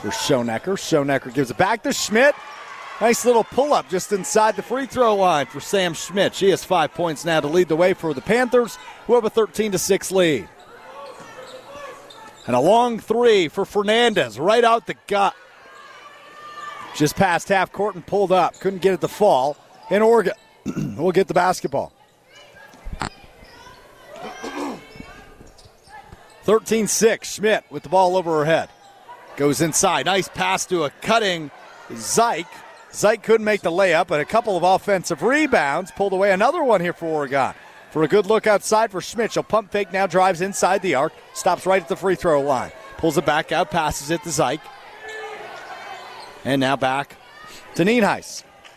for Schonecker. Schonecker gives it back to Schmidt. Nice little pull up just inside the free throw line for Sam Schmidt. She has five points now to lead the way for the Panthers, who have a 13 to 6 lead. And a long three for Fernandez right out the gut. Just past half court and pulled up. Couldn't get it to fall. And Oregon *clears throat* will get the basketball. 13 6. Schmidt with the ball over her head. Goes inside. Nice pass to a cutting Zyke. Zyke couldn't make the layup, but a couple of offensive rebounds pulled away another one here for Oregon. For a good look outside for Schmidt. She'll pump fake now, drives inside the arc, stops right at the free throw line. Pulls it back out, passes it to Zyke. And now back to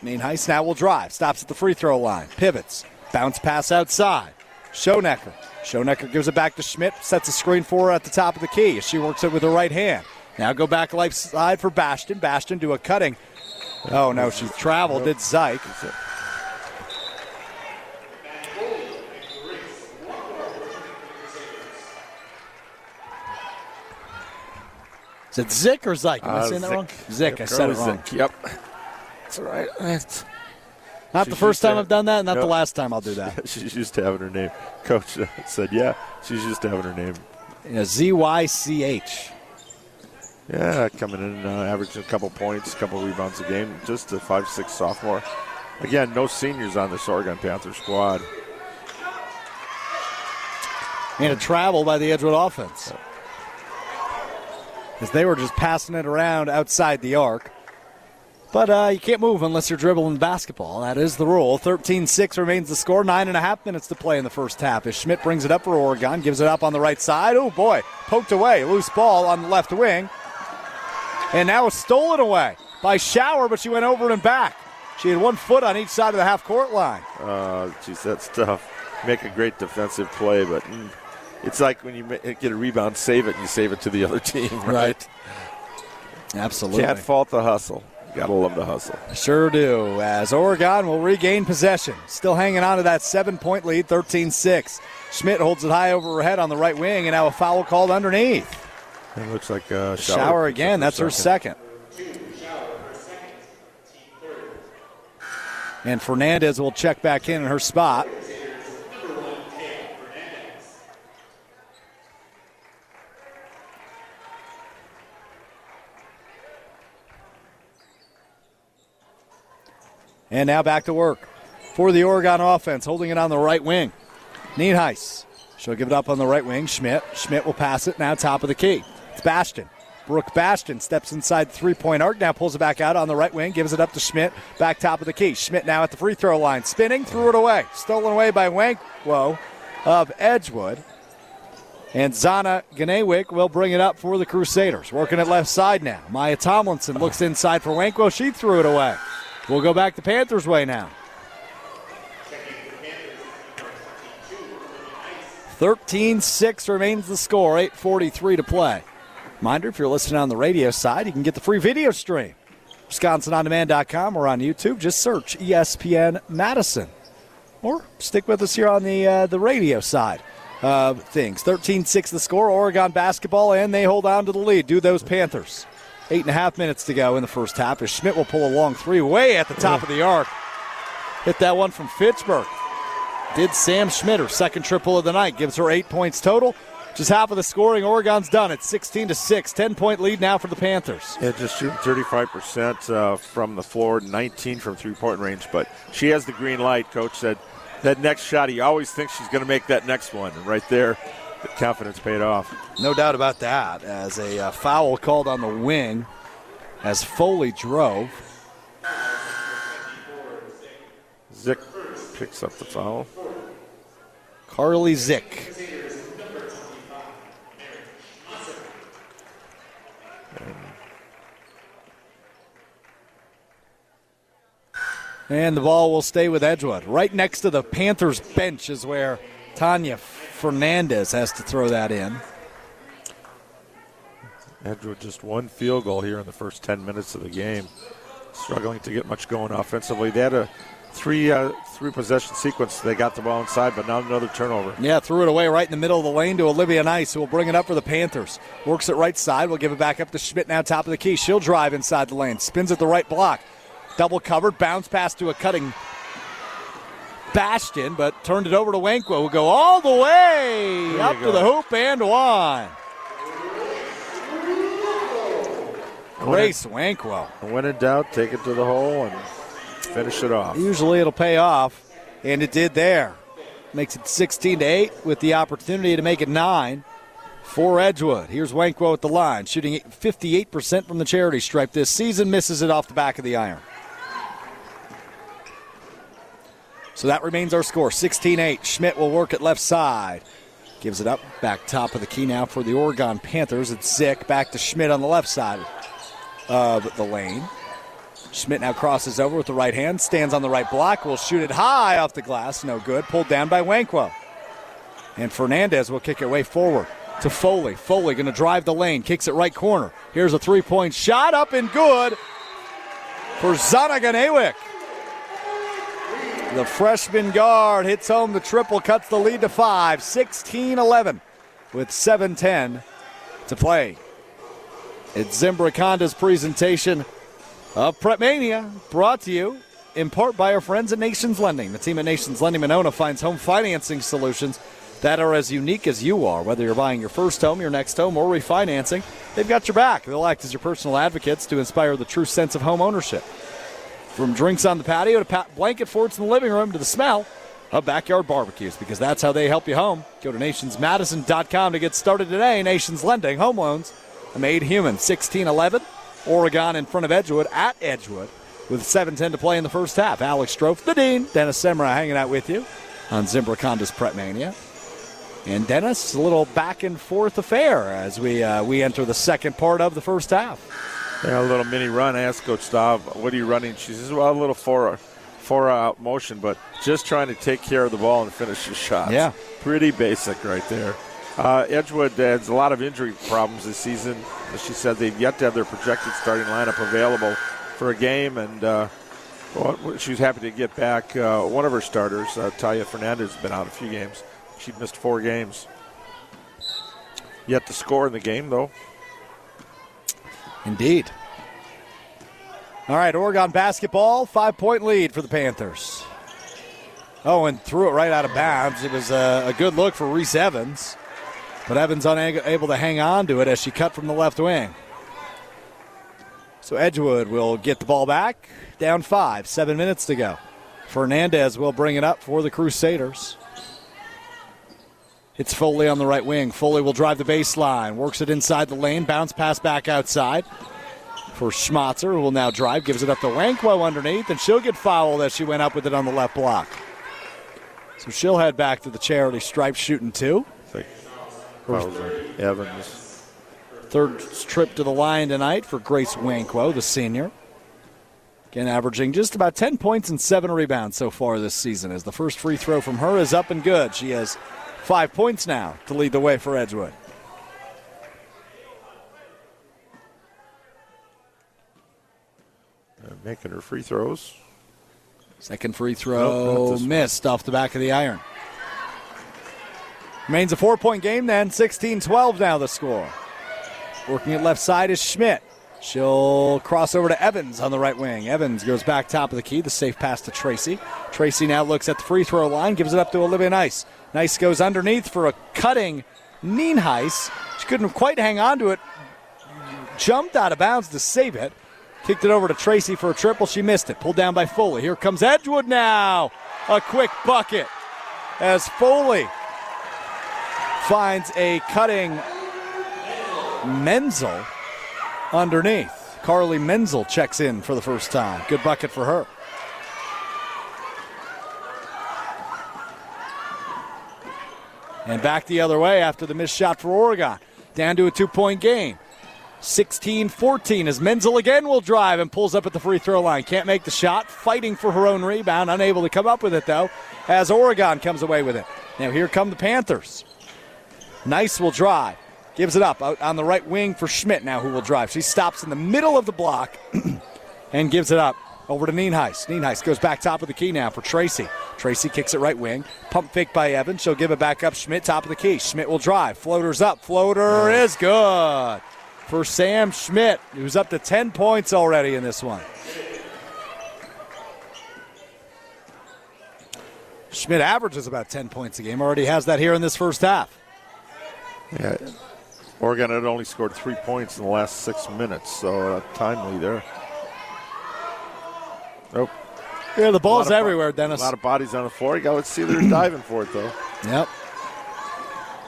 Nienhuis. Nienhuis now will drive, stops at the free throw line, pivots, bounce pass outside. Schonecker. Schonecker gives it back to Schmidt, sets a screen for her at the top of the key. She works it with her right hand. Now go back left side for Bastion. Bastion do a cutting Oh, no, she traveled. Did Zyke. Is it Zick or Zyke? Am I uh, saying that wrong? Zick, yep, I said it wrong. Zick. Yep. That's all right. That's, not the first time I've done that, not the last time I'll do that. *laughs* she's used to having her name. Coach said, yeah, she's used to having her name. Z Y C H. Yeah, coming in, uh, averaging a couple points, a couple rebounds a game. Just a five six sophomore. Again, no seniors on this Oregon Panther squad. And a travel by the Edgewood offense. As they were just passing it around outside the arc. But uh, you can't move unless you're dribbling basketball. That is the rule. 13 6 remains the score. Nine and a half minutes to play in the first half. As Schmidt brings it up for Oregon, gives it up on the right side. Oh, boy. Poked away. Loose ball on the left wing. And now it's stolen away by Shower, but she went over and back. She had one foot on each side of the half court line. Uh, geez, that's tough. Make a great defensive play, but mm, it's like when you get a rebound, save it, and you save it to the other *laughs* team, right? right. Absolutely. Can't fault the hustle. Gotta love the hustle. Sure do. As Oregon will regain possession. Still hanging on to that seven point lead, 13 6. Schmidt holds it high over her head on the right wing, and now a foul called underneath. It looks like a shower, shower again. That's her second. And Fernandez will check back in in her spot. And now back to work for the Oregon offense, holding it on the right wing. Nienhuis. She'll give it up on the right wing. Schmidt. Schmidt will pass it now, top of the key. It's Bastion. Brooke Bastion steps inside three point arc, now pulls it back out on the right wing, gives it up to Schmidt, back top of the key. Schmidt now at the free throw line, spinning, threw it away. Stolen away by Wankwo of Edgewood. And Zana Ganewick will bring it up for the Crusaders. Working at left side now. Maya Tomlinson looks inside for Wankwo. She threw it away. We'll go back the Panthers' way now. 13 6 remains the score, 8.43 to play. Reminder if you're listening on the radio side, you can get the free video stream. WisconsinOnDemand.com or on YouTube. Just search ESPN Madison. Or stick with us here on the, uh, the radio side things. 13 6 the score, Oregon basketball, and they hold on to the lead. Do those Panthers. Eight and a half minutes to go in the first half as Schmidt will pull a long three way at the top of the arc. Hit that one from Fitchburg. Did Sam Schmidt, her second triple of the night, gives her eight points total. Just half of the scoring. Oregon's done. It's 16 to 6. 10 point lead now for the Panthers. Yeah, just shooting 35% uh, from the floor, 19 from three point range. But she has the green light. Coach said that next shot, he always thinks she's going to make that next one. And right there, the confidence paid off. No doubt about that. As a uh, foul called on the wing as Foley drove. Zych picks up the foul. Carly Zych. And the ball will stay with Edgewood. Right next to the Panthers bench is where Tanya Fernandez has to throw that in. Andrew just one field goal here in the first 10 minutes of the game. Struggling to get much going offensively. They had a three uh, three possession sequence. They got the ball inside, but now another turnover. Yeah, threw it away right in the middle of the lane to Olivia Nice, who will bring it up for the Panthers. Works it right side. We'll give it back up to Schmidt now, top of the key. She'll drive inside the lane. Spins at the right block. Double covered. Bounce pass to a cutting Bastion, but turned it over to who will go all the way up to the hoop and one. Grace Wankwo. When in doubt, take it to the hole and finish it off. Usually it'll pay off, and it did there. Makes it 16 to 8 with the opportunity to make it 9 for Edgewood. Here's Wankwo at the line, shooting 58% from the charity stripe this season, misses it off the back of the iron. So that remains our score 16 8. Schmidt will work at left side. Gives it up. Back top of the key now for the Oregon Panthers. It's Zych. Back to Schmidt on the left side of the lane. Schmidt now crosses over with the right hand. Stands on the right block. Will shoot it high off the glass. No good. Pulled down by Wankwo. And Fernandez will kick it way forward to Foley. Foley going to drive the lane. Kicks it right corner. Here's a three point shot up and good for Zana Ganewick. The freshman guard hits home the triple, cuts the lead to five, 16 11, with 7 10 to play. It's Zimbrick Honda's presentation of Prep Mania, brought to you in part by our friends at Nations Lending. The team at Nations Lending Monona finds home financing solutions that are as unique as you are. Whether you're buying your first home, your next home, or refinancing, they've got your back. They'll act as your personal advocates to inspire the true sense of home ownership. From drinks on the patio to blanket forts in the living room to the smell of backyard barbecues, because that's how they help you home. Go to nationsmadison.com to get started today. Nations Lending Home Loans made human. 1611, Oregon in front of Edgewood at Edgewood with 7.10 to play in the first half. Alex Strofe, the Dean, Dennis Semrau hanging out with you on Zimbrick Honda's Prep Mania. And Dennis, a little back and forth affair as we uh, we enter the second part of the first half. Yeah, a little mini run. I asked Coach Staub, what are you running? She says, well, a little four, four out motion, but just trying to take care of the ball and finish the shot. Yeah. Pretty basic right there. Uh, Edgewood has a lot of injury problems this season. As she said, they've yet to have their projected starting lineup available for a game, and uh, well, she's happy to get back uh, one of her starters. Uh, Talia Fernandez has been out a few games. She missed four games. Yet to score in the game, though. Indeed. All right, Oregon basketball, five point lead for the Panthers. Oh, and threw it right out of bounds. It was a, a good look for Reese Evans, but Evans unable to hang on to it as she cut from the left wing. So Edgewood will get the ball back, down five, seven minutes to go. Fernandez will bring it up for the Crusaders. It's Foley on the right wing. Foley will drive the baseline, works it inside the lane, bounce pass back outside for Schmatzer, who will now drive, gives it up to Wankwo underneath, and she'll get fouled as she went up with it on the left block. So she'll head back to the charity stripe shooting two. Evans. Third trip to the line tonight for Grace Wankwo, the senior. Again, averaging just about 10 points and seven rebounds so far this season, as the first free throw from her is up and good. She has Five points now to lead the way for Edgewood. Uh, making her free throws. Second free throw nope, missed off the back of the iron. Remains a four point game then. 16 12 now the score. Working at left side is Schmidt. She'll cross over to Evans on the right wing. Evans goes back top of the key. The safe pass to Tracy. Tracy now looks at the free throw line, gives it up to Olivia Nice. Nice goes underneath for a cutting Nienhuis. She couldn't quite hang on to it. Jumped out of bounds to save it. Kicked it over to Tracy for a triple. She missed it. Pulled down by Foley. Here comes Edgewood now. A quick bucket as Foley finds a cutting Menzel underneath. Carly Menzel checks in for the first time. Good bucket for her. And back the other way after the missed shot for Oregon. Down to a two point game. 16 14 as Menzel again will drive and pulls up at the free throw line. Can't make the shot, fighting for her own rebound, unable to come up with it though, as Oregon comes away with it. Now here come the Panthers. Nice will drive, gives it up out on the right wing for Schmidt now, who will drive. She stops in the middle of the block *clears throat* and gives it up over to Nienhuis. Nienhuis goes back top of the key now for Tracy. Tracy kicks it right wing. Pump fake by Evans. She'll give it back up. Schmidt top of the key. Schmidt will drive. Floater's up. Floater is good for Sam Schmidt, who's up to 10 points already in this one. Schmidt averages about 10 points a game. Already has that here in this first half. Yeah. Oregon had only scored three points in the last six minutes, so uh, timely there. Nope. Yeah, the ball's everywhere, Dennis. A lot of bodies on the floor. You got to see they're *clears throat* diving for it, though. Yep.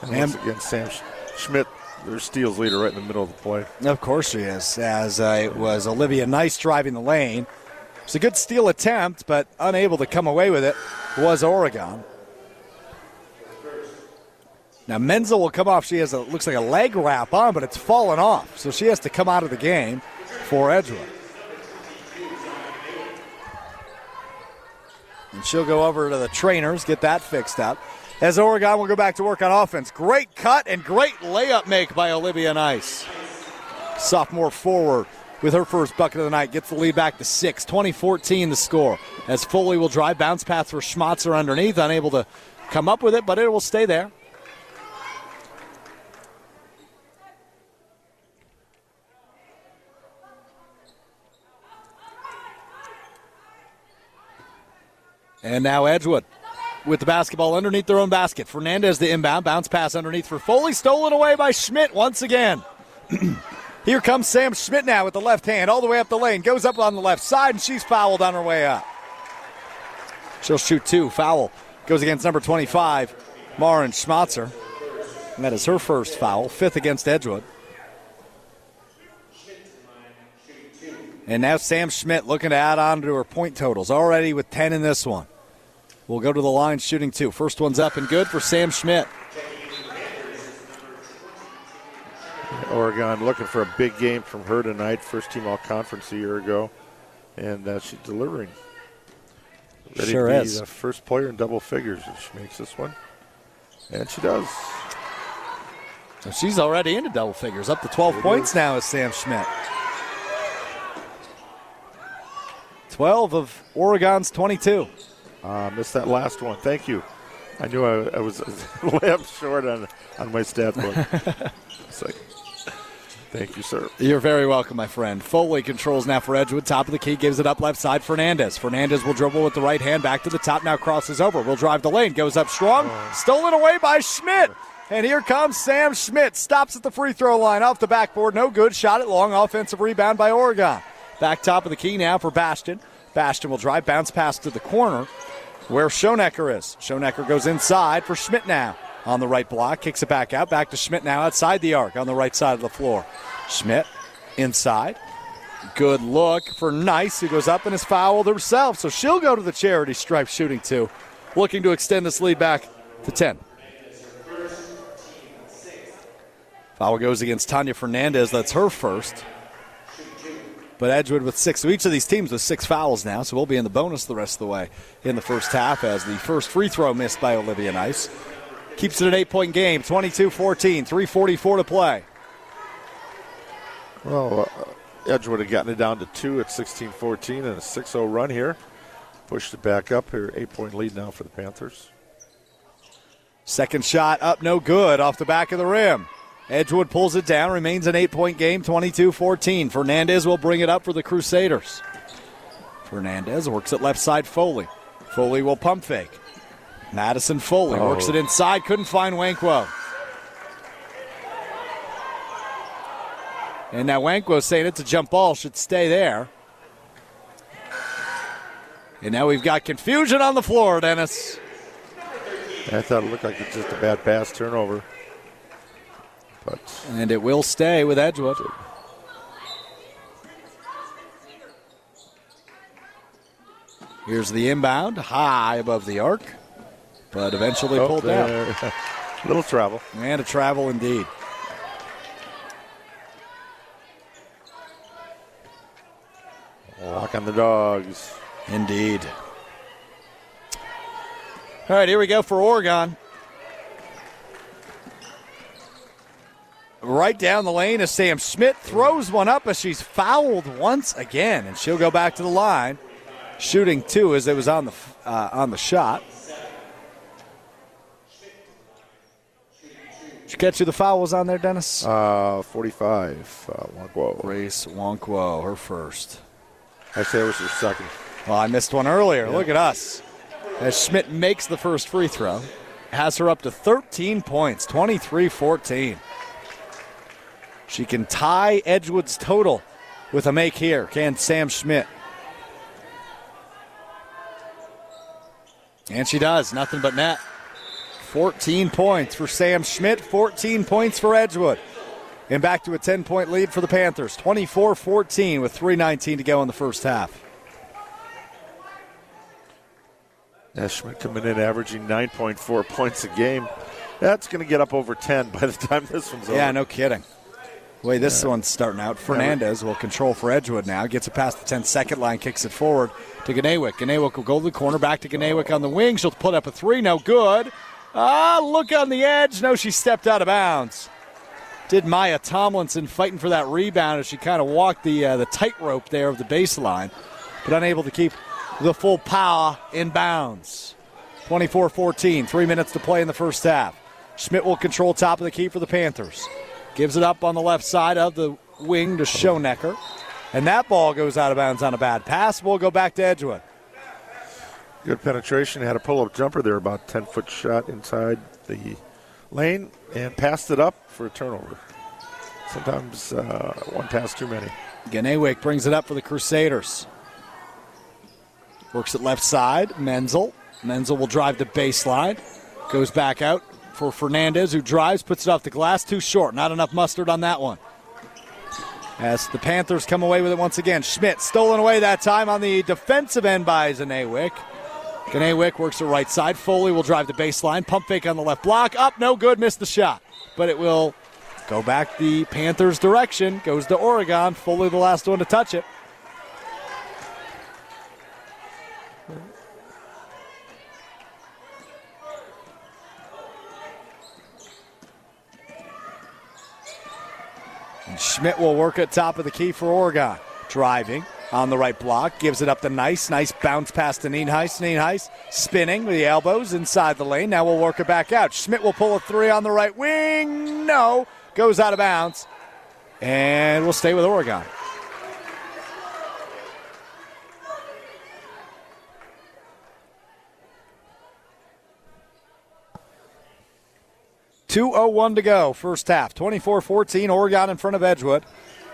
And, once again, Sam Schmidt, their steals leader, right in the middle of the play. Of course she is, as uh, it was Olivia Nice driving the lane. It's a good steal attempt, but unable to come away with it was Oregon. Now Menzel will come off. She has a looks like a leg wrap on, but it's fallen off, so she has to come out of the game for Edgewood. And she'll go over to the trainers, get that fixed up. As Oregon will go back to work on offense. Great cut and great layup make by Olivia Nice. Sophomore forward with her first bucket of the night gets the lead back to six. 2014 the score. As Foley will drive, bounce pass for Schmatzer underneath, unable to come up with it, but it will stay there. And now Edgewood with the basketball underneath their own basket. Fernandez the inbound, bounce pass underneath for Foley, stolen away by Schmidt once again. *clears throat* Here comes Sam Schmidt now with the left hand all the way up the lane, goes up on the left side, and she's fouled on her way up. She'll shoot two. Foul goes against number 25, Marin Schmatzer. And that is her first foul, fifth against Edgewood. And now Sam Schmidt looking to add on to her point totals, already with 10 in this one. We'll go to the line shooting two. First one's up and good for Sam Schmidt. Oregon looking for a big game from her tonight. First team all conference a year ago. And uh, she's delivering. Ready sure to be is. the first player in double figures if she makes this one. And she does. So she's already into double figures, up to 12 points now is Sam Schmidt. 12 of Oregon's 22. Uh, missed that last one. Thank you. I knew I, I was *laughs* a lamp short on, on my stat book. *laughs* it's like, thank you, sir. You're very welcome, my friend. Foley controls now for Edgewood. Top of the key, gives it up left side. Fernandez. Fernandez will dribble with the right hand back to the top. Now crosses over. Will drive the lane. Goes up strong. Stolen away by Schmidt. And here comes Sam Schmidt. Stops at the free throw line off the backboard. No good. Shot it long. Offensive rebound by Oregon. Back top of the key now for Bastion. Bastion will drive, bounce pass to the corner where Schonecker is. Schonecker goes inside for Schmidt now on the right block, kicks it back out, back to Schmidt now outside the arc on the right side of the floor. Schmidt inside. Good look for Nice, who goes up and is fouled herself. So she'll go to the charity stripe shooting two, looking to extend this lead back to 10. Foul goes against Tanya Fernandez. That's her first. But Edgewood with six. So each of these teams with six fouls now, so we'll be in the bonus the rest of the way in the first half as the first free throw missed by Olivia Nice. Keeps it an eight point game, 22 14, 344 to play. Well, uh, Edgewood had gotten it down to two at 16 14 and a 6 0 run here. Pushed it back up here. Eight point lead now for the Panthers. Second shot up, no good, off the back of the rim. Edgewood pulls it down, remains an eight point game, 22 14. Fernandez will bring it up for the Crusaders. Fernandez works it left side, Foley. Foley will pump fake. Madison Foley Oh. works it inside, couldn't find Wankwo. And now Wankwo saying it's a jump ball, should stay there. And now we've got confusion on the floor, Dennis. I thought it looked like it's just a bad pass turnover. But And it will stay with Edgewood. Here's the inbound, high above the arc, but eventually oh, pulled down. there. *laughs* little travel. And a travel indeed. Walk on the dogs. Indeed. All right, here we go for Oregon. Right down the lane as Sam Schmidt. Throws one up as she's fouled once again, and she'll go back to the line, shooting two as it was on the uh, on the shot. Did you catch who the foul was on there, Dennis? Uh, 45. Uh, Wankwo. Grace Wankwo, her first. I Actually, that was her second. Well, I missed one earlier. Look at us. As Schmidt makes the first free throw, has her up to 13 points, 23 14. She can tie Edgewood's total with a make here. Can Sam Schmidt? And she does. Nothing but net. 14 points for Sam Schmidt, 14 points for Edgewood. And back to a 10 point lead for the Panthers. 24 14 with 3.19 to go in the first half. Yeah, Schmidt coming in averaging 9.4 points a game. That's going to get up over 10 by the time this one's over. Yeah, no kidding. The way this one's starting out, Fernandez will control for Edgewood now. Gets it past the 10 second line, kicks it forward to Ganewick. Ganewick will go to the corner, back to Ganewick on the wing. She'll put up a three, no good. Ah, look on the edge. No, she stepped out of bounds. Did Maya Tomlinson fighting for that rebound as she kind of walked the uh, the tightrope there of the baseline, but unable to keep the full power in bounds. 24 14, three minutes to play in the first half. Schmidt will control top of the key for the Panthers. Gives it up on the left side of the wing to Schonecker. And that ball goes out of bounds on a bad pass. We'll go back to Edgewood. Good penetration. Had a pull up jumper there, about 10 foot shot inside the lane, and passed it up for a turnover. Sometimes uh, one pass too many. Ganewick brings it up for the Crusaders. Works it left side. Menzel. Menzel will drive the baseline. Goes back out for Fernandez, who drives, puts it off the glass. Too short. Not enough mustard on that one. As the Panthers come away with it once again. Schmidt stolen away that time on the defensive end by Ganewick. Ganewick works the right side. Foley will drive the baseline. Pump fake on the left block. Up, no good. Missed the shot. But it will go back the Panthers' direction. Goes to Oregon. Foley the last one to touch it. Schmidt will work at top of the key for Oregon. Driving on the right block, gives it up to Nice. Nice bounce pass to Nienhuis. Nienhuis spinning with the elbows inside the lane. Now we'll work it back out. Schmidt will pull a three on the right wing. No, goes out of bounds. And we'll stay with Oregon. 2.01 to go, first half. 24 14, Oregon in front of Edgewood.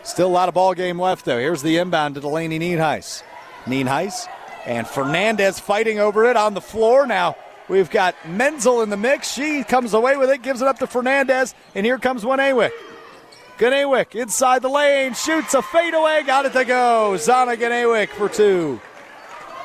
Still a lot of ball game left, though. Here's the inbound to Delaney Nienhuis. Nienhuis and Fernandez fighting over it on the floor. Now we've got Menzel in the mix. She comes away with it, gives it up to Fernandez, and here comes one Ganewick. Ganewick inside the lane, shoots a fadeaway, got it to go. Zana Ganewick for two.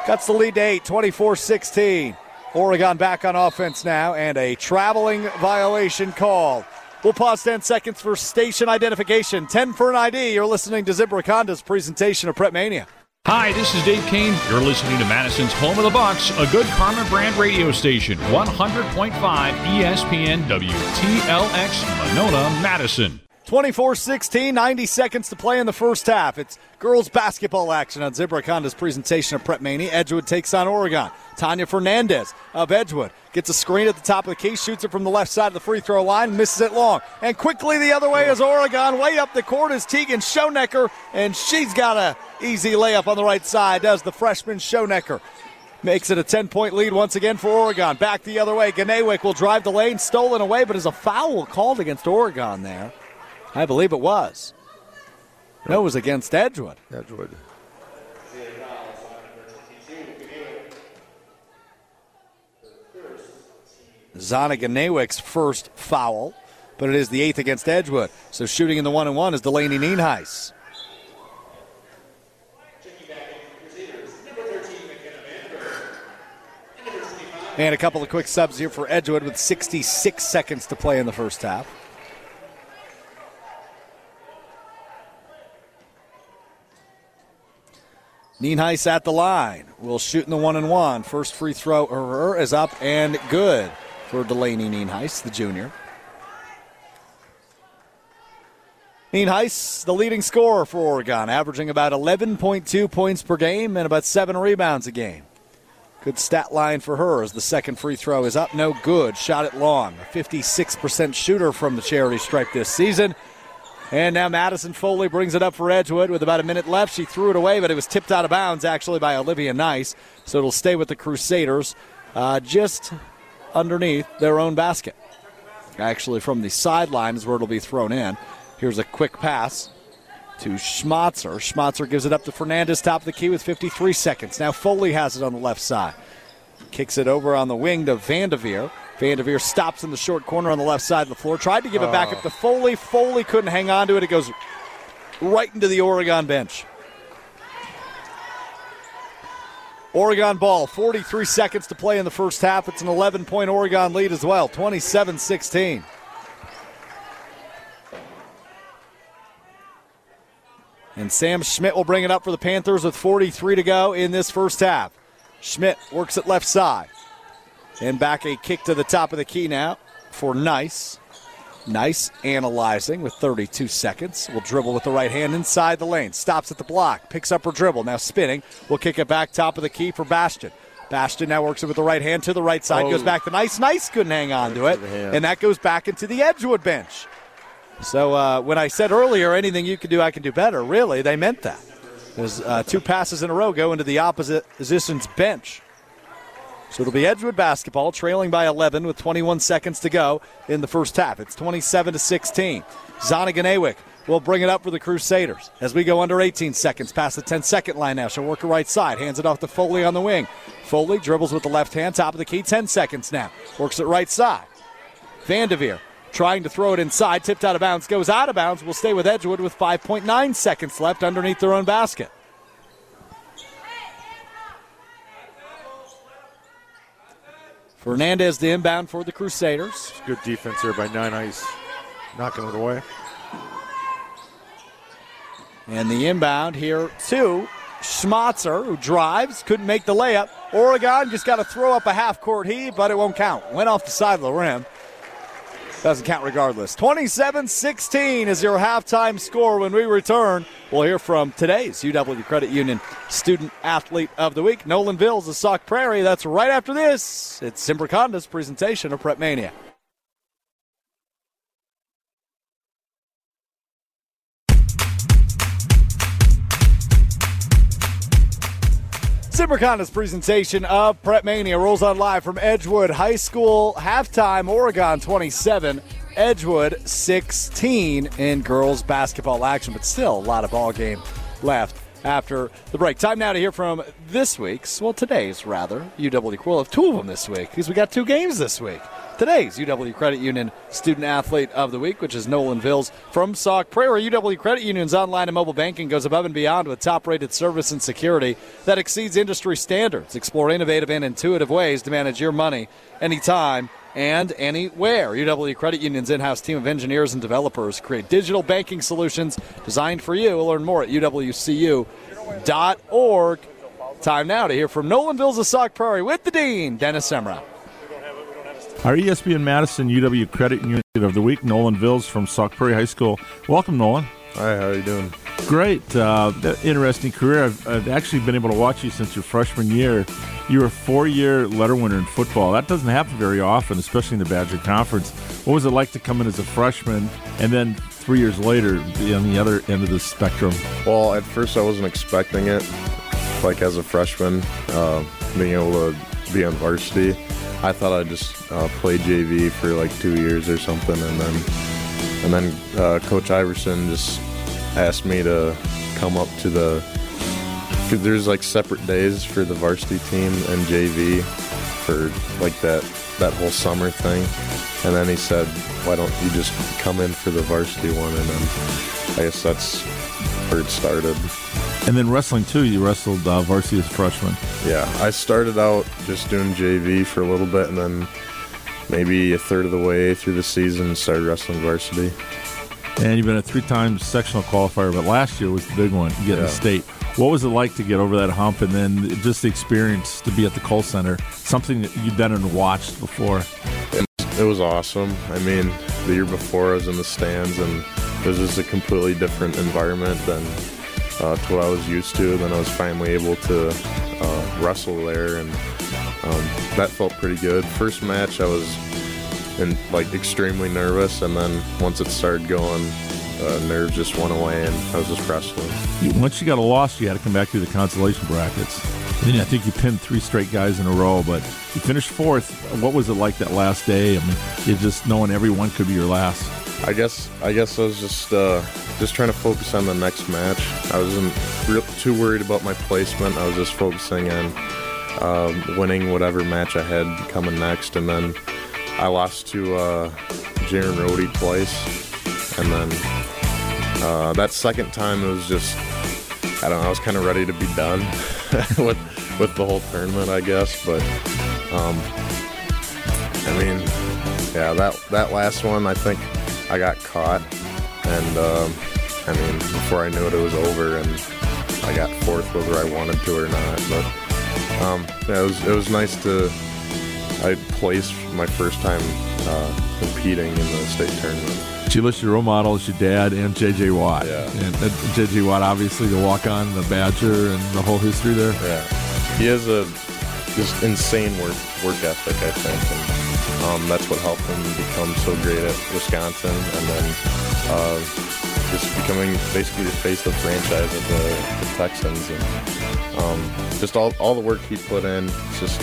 Cuts the lead to eight, 24 16. Oregon back on offense now, and a traveling violation call. We'll pause 10 seconds for station identification. 10 for an ID. You're listening to Zimbrick Honda's presentation of Prep Mania. Hi, this is Dave Kane. You're listening to Madison's Home of the Bucks, a good Karma brand radio station, 100.5 ESPN WTLX Monona, Madison. 24 16, 90 seconds to play in the first half. It's girls basketball action on Zimbrick Honda's presentation of Prep Mania. Edgewood takes on Oregon. Tanya Fernandez of Edgewood gets a screen at the top of the key, shoots it from the left side of the free throw line, misses it long. And quickly the other way is Oregon. Way up the court is Tegan Schonecker, and she's got a easy layup on the right side, does the freshman Schonecker. Makes it a 10 point lead once again for Oregon. Back the other way. Ganewick will drive the lane, stolen away, but is a foul called against Oregon there. I believe it was. No, it was against Edgewood. Edgewood. Ganewick's first foul, but it is the eighth against Edgewood. So shooting in the one and one is Delaney Nienhuis. And a couple of quick subs here for Edgewood with 66 seconds to play in the first half. Nienhuis at the line. Will shoot in the one and one. First free throw is up and good for Delaney Nienhuis, the junior. Nienhuis, the leading scorer for Oregon, averaging about 11.2 points per game and about seven rebounds a game. Good stat line for her as the second free throw is up, no good. Shot it long. A 56% shooter from the charity stripe this season. And now Madison Foley brings it up for Edgewood with about a minute left. She threw it away, but it was tipped out of bounds actually by Olivia Nice. So it'll stay with the Crusaders uh, just underneath their own basket. Actually, from the sideline is where it'll be thrown in. Here's a quick pass to Schmatzer. Schmatzer gives it up to Fernandez, top of the key with 53 seconds. Now Foley has it on the left side. Kicks it over on the wing to Vandeveer. Vandeveer stops in the short corner on the left side of the floor. Tried to give it back up to Foley. Foley couldn't hang on to it. It goes right into the Oregon bench. Oregon ball, 43 seconds to play in the first half. It's an 11 point Oregon lead as well, 27 16. And Sam Schmidt will bring it up for the Panthers with 43 to go in this first half. Schmidt works it left side. And back a kick to the top of the key now for Nice. Nice analyzing with 32 seconds. Will dribble with the right hand inside the lane. Stops at the block. Picks up her dribble. Now spinning. Will kick it back top of the key for Bastion. Bastion now works it with the right hand to the right side. Oh. Goes back to Nice. Nice couldn't hang on to it. And that goes back into the Edgewood bench. So uh, when I said earlier, anything you can do, I can do better, really, they meant that. There's uh, two passes in a row go into the opposite position's bench. So it'll be Edgewood basketball, trailing by 11 with 21 seconds to go in the first half. It's 27 to 16. Zonnegan will bring it up for the Crusaders as we go under 18 seconds past the 10 second line now. She'll work her right side, hands it off to Foley on the wing. Foley dribbles with the left hand, top of the key, 10 seconds now. Works it right side. Vandeveer trying to throw it inside, tipped out of bounds, goes out of bounds. Will stay with Edgewood with 5.9 seconds left underneath their own basket. Fernandez the inbound for the Crusaders. Good defense here by Nienhuis, knocking it away. And the inbound here to Schmatzer, who drives, couldn't make the layup. Oregon just got to throw up a half court heave, but it won't count. Went off the side of the rim. Doesn't count regardless. 27 16 is your halftime score when we return. We'll hear from today's UW Credit Union Student Athlete of the Week, Nolan Vills of Sauk Prairie. That's right after this. It's Zimbrick Honda's presentation of Prep Mania. Zimbrick presentation of Prep Mania rolls on live from Edgewood High School. Halftime, Oregon 27, Edgewood 16 in girls basketball action, but still a lot of ball game left after the break. Time now to hear from this week's, well, today's rather, UW. We'll have two of them this week because we got two games this week today's UW Credit Union Student Athlete of the Week, which is Nolan Vills from Sauk Prairie. UW Credit Union's online and mobile banking goes above and beyond with top rated service and security that exceeds industry standards. Explore innovative and intuitive ways to manage your money anytime and anywhere. UW Credit Union's in house team of engineers and developers create digital banking solutions designed for you. Learn more at uwcu.org. Time now to hear from Nolan Vills of Sauk Prairie with the Dean, Dennis Semrau. Our ESPN Madison UW Credit Union of the Week, Nolan Vills from Sauk Prairie High School. Welcome, Nolan. Hi, how are you doing? Great. Uh, interesting career. I've, I've, actually been able to watch you since your freshman year. You were a four year letter winner in football. That doesn't happen very often, especially in the Badger Conference. What was it like to come in as a freshman and then three years later be on the other end of the spectrum? Well, at first I wasn't expecting it. Like as a freshman, uh, being able to be on varsity I thought I'd just uh, play JV for like two years or something, and then and then uh, Coach Iverson just asked me to come up to the. There's like separate days for the varsity team and JV for like that that whole summer thing, and then he said, "Why don't you just come in for the varsity one?" And then I guess that's where it started. And then wrestling too. You wrestled uh, varsity as a freshman. Yeah, I started out just doing JV for a little bit, and then maybe a third of the way through the season started wrestling varsity. And you've been a three-time sectional qualifier, but last year was the big one, getting yeah. the state. What was it like to get over that hump, and then just the experience to be at the Kohl Center, something that you'd been and watched before? It was awesome. I mean, the year before I was in the stands, and it was just a completely different environment than uh, to what I was used to. Then I was finally able to uh, wrestle there, and um, that felt pretty good. First match, I was in, like extremely nervous, and then once it started going, uh, nerves just went away, and I was just wrestling. Once you got a loss, you had to come back through the consolation brackets. Then I think you pinned three straight guys in a row, but you finished fourth. What was it like that last day? I mean, you just knowing everyone could be your last. I guess I guess I was just uh, just trying to focus on the next match. I wasn't real, too worried about my placement. I was just focusing on uh, winning whatever match I had coming next, and then I lost to uh, Jaren Rhodey twice, and then uh, that second time it was just I don't know. I was kind of ready to be done *laughs* with with the whole tournament, I guess. But um, I mean, yeah, that that last one I think I got caught, and um, I mean, before I knew it, it was over, and I got fourth whether I wanted to or not. But um, yeah, it was it was nice to. I placed my first time uh, competing in the state tournament. She lists your role models, your dad and J.J. Watt. Yeah. And uh, J.J. Watt, obviously, the walk-on, the Badger, and the whole history there. Yeah. He has a just insane work work ethic, I think, and um, that's what helped him become so great at Wisconsin, and then uh, just becoming basically the face of the franchise of the, the Texans, and um, just all, all the work he put in. It's just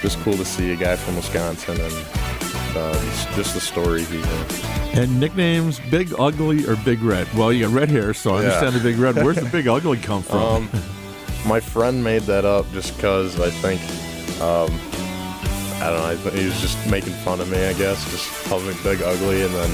just cool to see a guy from Wisconsin and uh, just the story he has. And nicknames Big Ugly or Big Red? Well, you got red hair, so I Yeah. understand the Big Red. Where's the Big Ugly come from? *laughs* Um, my friend made that up just because I think, um, I don't know, he was just making fun of me, I guess, just calling me big ugly, and then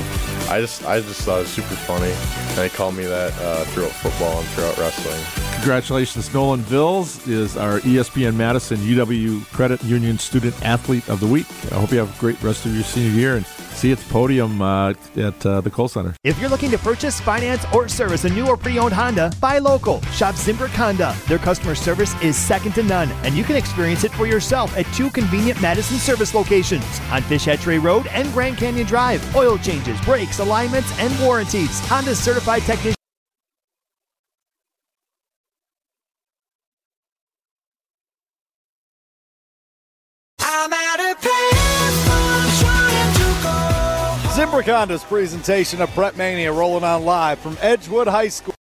I just, I just thought it was super funny, and he called me that uh, throughout football and throughout wrestling. Congratulations, Nolan Vills is our ESPN Madison UW Credit Union Student Athlete of the Week. I hope you have a great rest of your senior year and see the podium uh, at uh, the Kohl Center. If you're looking to purchase, finance, or service a new or pre-owned Honda, buy local. Shop Zimbrick Honda. Their customer service is second to none, and you can experience it for yourself at two convenient Madison service locations on Fish Hatchery Road and Grand Canyon Drive. Oil changes, brakes, alignments, and warranties. Honda's certified technician. Zimbrick presentation of Prep Mania rolling on live from Edgewood High School.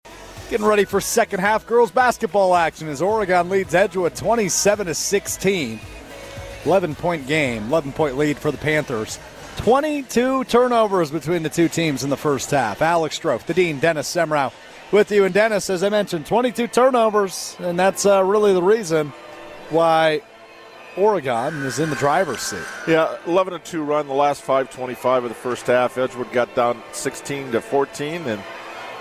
Getting ready for second half girls basketball action as Oregon leads Edgewood 27 to 16. 11 point game, 11 point lead for the Panthers. 22 turnovers between the two teams in the first half. Alex Strofe, the Dean, Dennis Semrau with you. And Dennis, as I mentioned, 22 turnovers, and that's uh, really the reason why Oregon is in the driver's seat. Yeah, 11 2 run the last 5:25 of the first half. Edgewood got down 16 to 14, and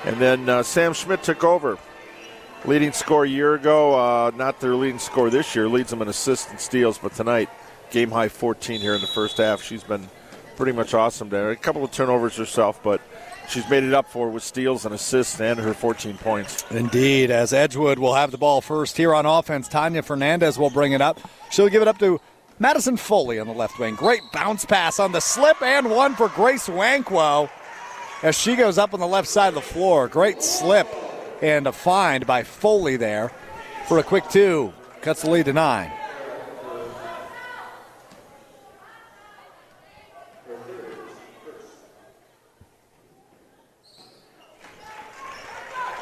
and then uh, Sam Schmidt took over. Leading score a year ago, uh, not their leading score this year. Leads them in assists and steals, but tonight game high 14 here in the first half. She's been pretty much awesome there. A couple of turnovers herself, but she's made it up for with steals and assists and her 14 points. Indeed, as Edgewood will have the ball first here on offense. Tanya Fernandez will bring it up. She'll give it up to Madison Foley on the left wing. Great bounce pass on the slip and one for Grace Wankwo as she goes up on the left side of the floor. Great slip and a find by Foley there for a quick two. Cuts the lead to nine.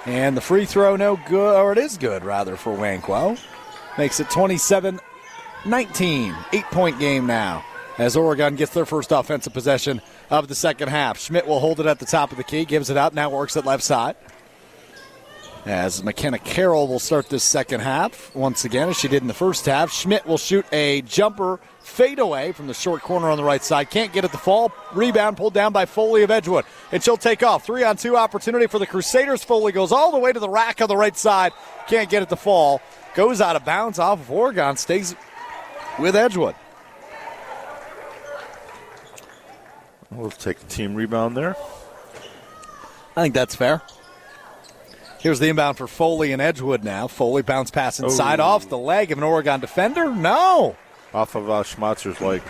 And the free throw, no good, or it is good rather for Wankwo. Makes it 27 19. Eight point game now as Oregon gets their first offensive possession of the second half. Schmidt will hold it at the top of the key, gives it out, now works it left side. As McKenna Carroll will start this second half once again, as she did in the first half. Schmidt will shoot a jumper fadeaway from the short corner on the right side. Can't get it to fall. Rebound pulled down by Foley of Edgewood. And she'll take off. Three on two opportunity for the Crusaders. Foley goes all the way to the rack on the right side. Can't get it to fall. Goes out of bounds off of Oregon. Stays with Edgewood. We'll take the team rebound there. I think that's fair. Here's the inbound for Foley and Edgewood now. Foley bounce pass inside Oh. off the leg of an Oregon defender. No. Off of uh, Schmatzer's leg.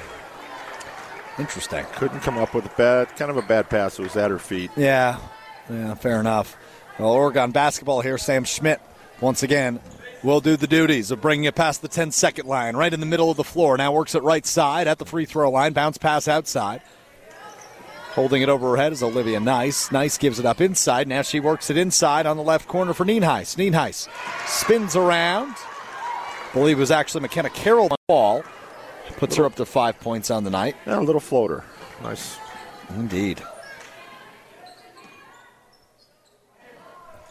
Interesting. Couldn't come up with a bad, kind of a bad pass. It was at her feet. Yeah. Yeah, fair enough. Well, Oregon basketball here. Sam Schmidt, once again, will do the duties of bringing it past the 10 second line, right in the middle of the floor. Now works it right side at the free throw line. Bounce pass outside. Holding it over her head is Olivia Nice. Nice gives it up inside. Now she works it inside on the left corner for Nienhuis. Nienhuis spins around. Believe it was actually McKenna Carroll on the ball. Puts her up to five points on the night. Yeah, a little floater. Nice. Indeed.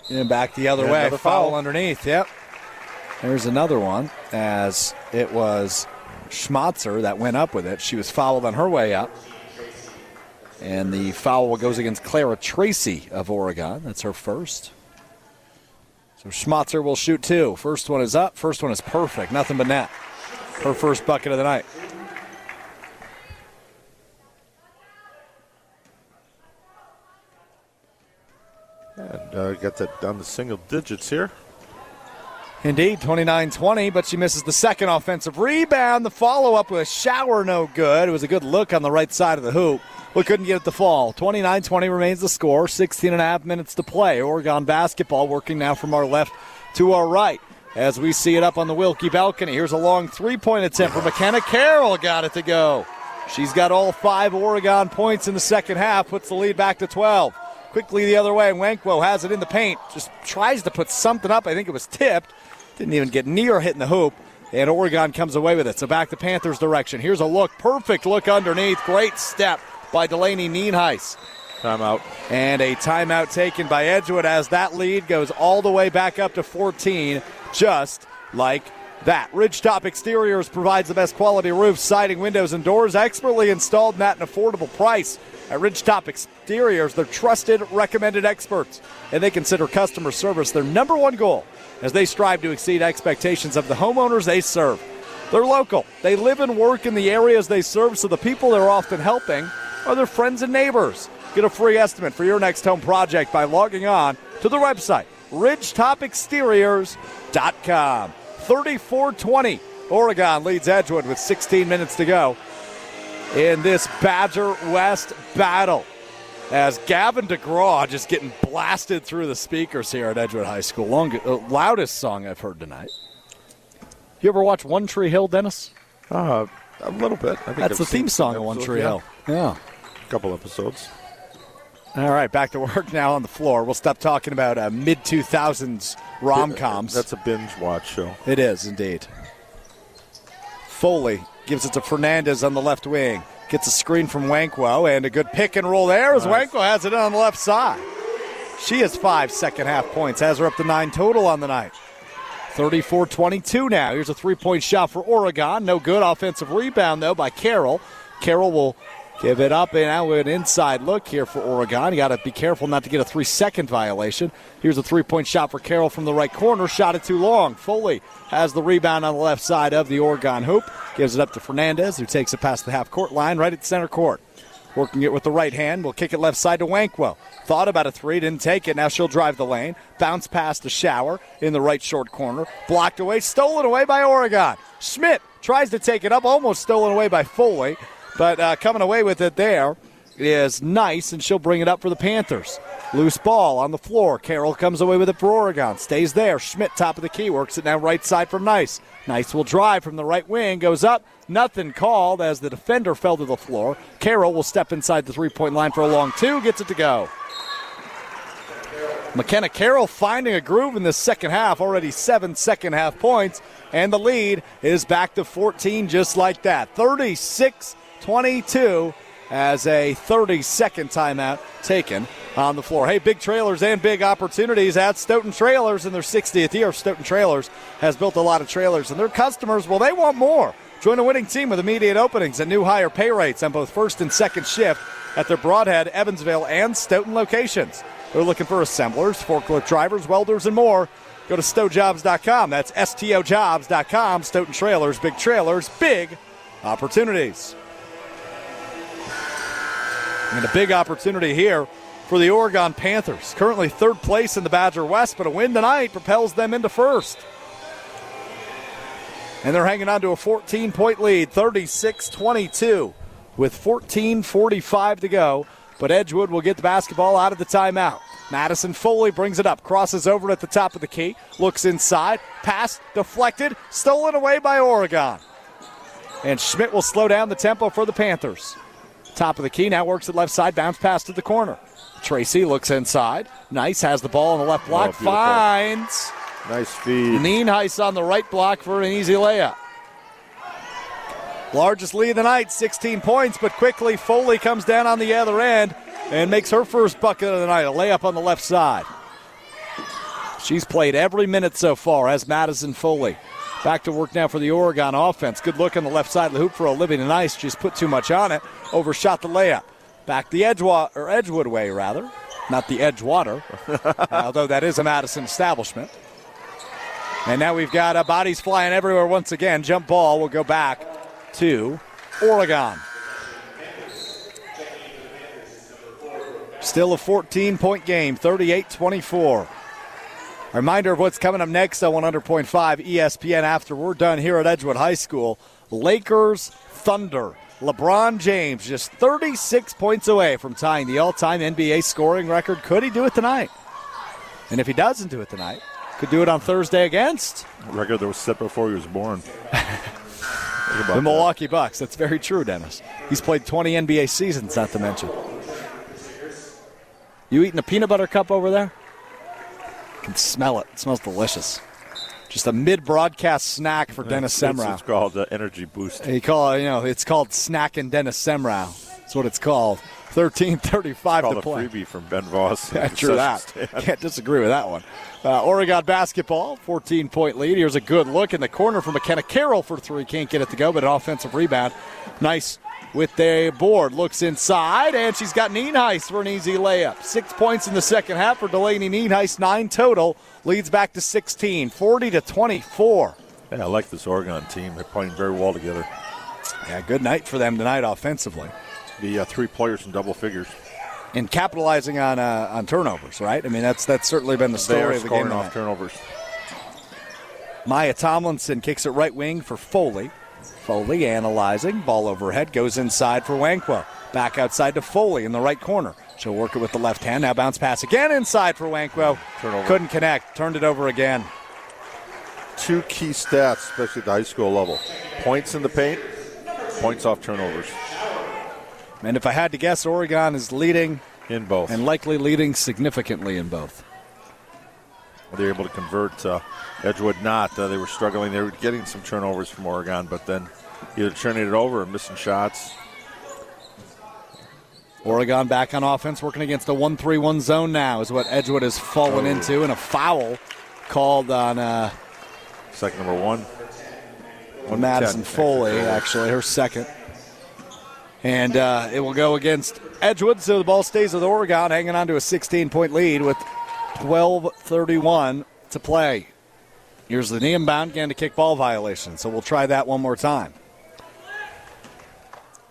And back the other Yeah, way. another Foul foul. underneath. Yep. There's another one as it was Schmatzer that went up with it. She was fouled on her way up. And the foul goes against Clara Tracy of Oregon. That's her first. So Schmatzer will shoot two. First one is up. First one is perfect. Nothing but net. Her first bucket of the night. And uh, got that down to single digits here. Indeed, 29 20, but she misses the second offensive rebound. The follow up with a Shower, no good. It was a good look on the right side of the hoop, but couldn't get it to fall. 29 20 remains the score, 16 and a half minutes to play. Oregon basketball working now from our left to our right as we see it up on the Wilkie balcony. Here's a long three point attempt for McKenna Carroll, got it to go. She's got all five Oregon points in the second half, puts the lead back to 12. Quickly the other way, Wankwo has it in the paint, just tries to put something up. I think it was tipped. Didn't even get near hitting the hoop. and Oregon comes away with it. So back to Panthers direction. Here's a look, perfect look underneath. Great step by Delaney Nienhuis. Timeout. And a timeout taken by Edgewood as that lead goes all the way back up to 14, just like that. Ridgetop Exteriors provides the best quality roofs, siding, windows, and doors, expertly installed and at an affordable price. At Ridgetop Exteriors, they're trusted, recommended experts, and they consider customer service their number one goal as they strive to exceed expectations of the homeowners they serve. They're local. They live and work in the areas they serve, so the people they're often helping are their friends and neighbors. Get a free estimate for your next home project by logging on to the website, ridgetopexteriors.com. 34 20. Oregon leads Edgewood with 16 minutes to go in this Badger West battle. As Gavin DeGraw just getting blasted through the speakers here at Edgewood High School. Long, uh, loudest song I've heard tonight. You ever watch One Tree Hill, Dennis? Uh, a little bit. I think That's I've the theme song of One Tree yeah. Hill. Yeah. A couple episodes. All right, back to work now on the floor. We'll stop talking about uh, mid 2000s rom coms. That's a binge watch show. It is indeed. Foley gives it to Fernandez on the left wing. Gets a screen from Wankwo and a good pick and roll there as Wankwo has it on the left side. She has five second half points, has her up to nine total on the night. 34 22 now. Here's a three point shot for Oregon. No good. Offensive rebound, though, by Carroll. Carroll will give it up and now an inside look here for Oregon. You got to be careful not to get a three second violation. Here's a three point shot for Carroll from the right corner. Shot it too long. Foley has the rebound on the left side of the Oregon hoop. Gives it up to Fernandez, who takes it past the half court line right at center court. Working it with the right hand. Will kick it left side to Wankwo. Thought about a three, didn't take it. Now she'll drive the lane. Bounce past the Shower in the right short corner. Blocked away. Stolen away by Oregon. Schmidt tries to take it up. Almost stolen away by Foley. But uh, coming away with it there is nice, and she'll bring it up for the Panthers. Loose ball on the floor. Carroll comes away with it for Oregon. Stays there. Schmidt, top of the key, works it now right side from Nice. Nice will drive from the right wing, goes up. Nothing called as the defender fell to the floor. Carroll will step inside the three point line for a long two, gets it to go. McKenna Carroll finding a groove in the second half, already seven second half points, and the lead is back to 14 just like that. 36 22 as a 30 second timeout taken on the floor. Hey, big trailers and big opportunities at Stoughton Trailers in their 60th year. Stoughton Trailers has built a lot of trailers, and their customers, well, they want more. Join a winning team with immediate openings and new higher pay rates on both first and second shift at their Brodhead, Evansville, and Stoughton locations. They're looking for assemblers, forklift drivers, welders, and more. Go to stojobs.com. That's S-T-O-Jobs.com. Stoughton Trailers, big trailers, big opportunities. And a big opportunity here for the Oregon Panthers. Currently third place in the Badger West, but a win tonight propels them into first. And they're hanging on to a 14 point lead, 36 22, with 14.45 to go. But Edgewood will get the basketball out of the timeout. Madison Foley brings it up, crosses over at the top of the key, looks inside, pass deflected, stolen away by Oregon. And Schmidt will slow down the tempo for the Panthers. Top of the key now works at left side, bounce pass to the corner. Tracy looks inside. Nice has the ball on the left oh, block, beautiful. finds Nice feed. Nienhuis on the right block for an easy layup. Largest lead of the night, 16 points, but quickly Foley comes down on the other end and makes her first bucket of the night, a layup on the left side. She's played every minute so far as Madison Foley. Back to work now for the Oregon offense. Good look on the left side of the hoop for Olivia Nice. Just put too much on it. Overshot the layup. Back the Edgewa- or Edgewood way, rather. Not the Edgewater, *laughs* although that is a Madison establishment. And now we've got uh, bodies flying everywhere once again. Jump ball will go back to Oregon. Still a 14 point game, 38 24. Reminder of what's coming up next on 100.5 ESPN after we're done here at Edgewood High School. Lakers Thunder. LeBron James just 36 points away from tying the all time NBA scoring record. Could he do it tonight? And if he doesn't do it tonight, could do it on Thursday against Record that was set before he was born. *laughs* The that. Milwaukee Bucks. That's very true, Dennis. He's played 20 NBA seasons, not to mention. You eating a peanut butter cup over there? Can smell it. It smells delicious. Just a mid-broadcast snack for Dennis Semrau. what's called the energy boost. He call it, you know it's called snack and Dennis Semrau. That's what it's called. Thirteen thirty-five to a play. freebie from Ben Voss. Yeah, true that. *laughs* Can't disagree with that one. Uh, Oregon basketball, 14 point lead. Here's a good look in the corner for McKenna Carroll for three. Can't get it to go, but an offensive rebound. Nice with the board. Looks inside, and she's got Nienhuis for an easy layup. Six points in the second half for Delaney Nienhuis, nine total. Leads back to 16, 40 to 24. Yeah, I like this Oregon team. They're playing very well together. Yeah, good night for them tonight offensively. The uh, three players in double figures. And capitalizing on uh, on turnovers, right? I mean, that's that's certainly been the story of the game. scoring tonight. off turnovers. Maya Tomlinson kicks it right wing for Foley. Foley analyzing. Ball overhead goes inside for Wankwo. Back outside to Foley in the right corner. She'll work it with the left hand. Now bounce pass again inside for Wankwo. Turnover. Couldn't connect. Turned it over again. Two key stats, especially at the high school level: points in the paint, points off turnovers And if I had to guess, Oregon is leading in both. and likely leading significantly in both. They were able to convert. Uh, Edgewood not. Uh, they were struggling. They were getting some turnovers from Oregon, but then either turning it over or missing shots. Oregon back on offense, working against a 1 3 1 zone now, is what Edgewood has fallen Oh. into, and a foul called on uh, Second number one. One Madison. Foley, actually, her second. And uh, it will go against Edgewood, so the ball stays with Oregon, hanging on to a 16 point lead with 12.31 to play. Here's the knee inbound, again, to kick ball violation, so we'll try that one more time.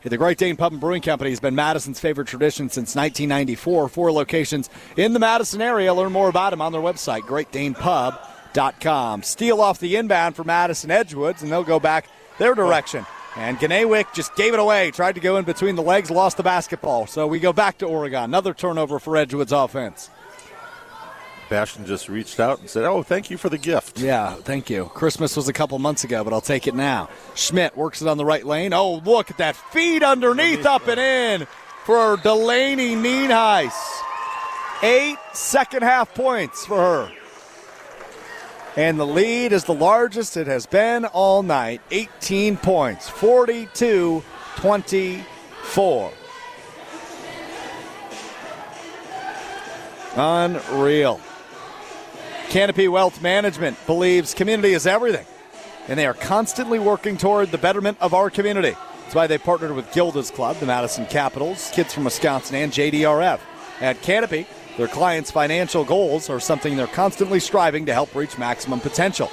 The Great Dane Pub and Brewing Company has been Madison's favorite tradition since 1994. Four locations in the Madison area. Learn more about them on their website, greatdanepub.com. Steal off the inbound for Madison Edgewoods, and they'll go back their direction. And Ganewick just gave it away, tried to go in between the legs, lost the basketball. So we go back to Oregon. Another turnover for Edgewood's offense. Bastion just reached out and said, "Oh, thank you for the gift." Yeah, thank you. Christmas was a couple months ago, but I'll take it now. Schmidt works it on the right lane. Oh, look at that feed underneath, up and in for Delaney Nienhuis. Eight second half points for her. And the lead is the largest it has been all night 18 points, 42 24. Unreal. Canopy Wealth Management believes community is everything, and they are constantly working toward the betterment of our community. That's why they partnered with Gilda's Club, the Madison Capitals, kids from Wisconsin, and JDRF. At Canopy, their clients' financial goals are something they're constantly striving to help reach maximum potential,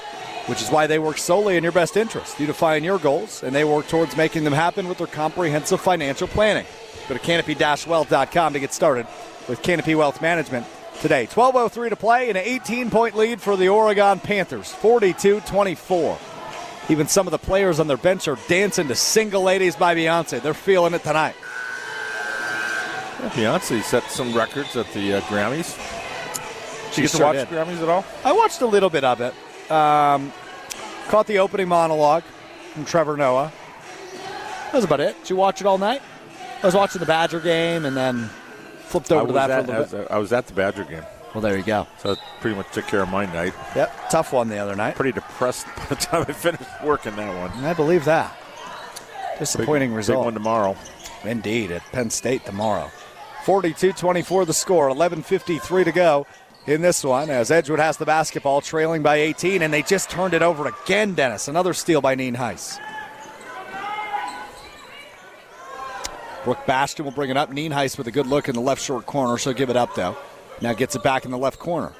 which is why they work solely in your best interest. You define your goals, and they work towards making them happen with their comprehensive financial planning. Go to canopy-wealth.com to get started with Canopy Wealth Management today. 12.03 to play, and an 18 point lead for the Oregon Panthers, 42 24. Even some of the players on their bench are dancing to Single Ladies by Beyonce. They're feeling it tonight. Beyonce set some records at the uh, Grammys. Did you get to sure watch did. the Grammys at all? I watched a little bit of it. Um, caught the opening monologue from Trevor Noah. That was about it. Did you watch it all night? I was watching the Badger game and then flipped over I to was, that at, for a I, little was, bit. I was at the Badger game, Well, there you go. so that pretty much took care of my night. Yep, tough one the other night. Pretty depressed by the time I finished working that one. I believe that. Disappointing big, result. Big one tomorrow. Indeed, at Penn State tomorrow. 42 24 the score, 11.53 to go in this one as Edgewood has the basketball trailing by 18, and they just turned it over again, Dennis. Another steal by Nienhuis. Brooke Bastion will bring it up. Nienhuis with a good look in the left short corner. She'll give it up, though. Now gets it back in the left corner.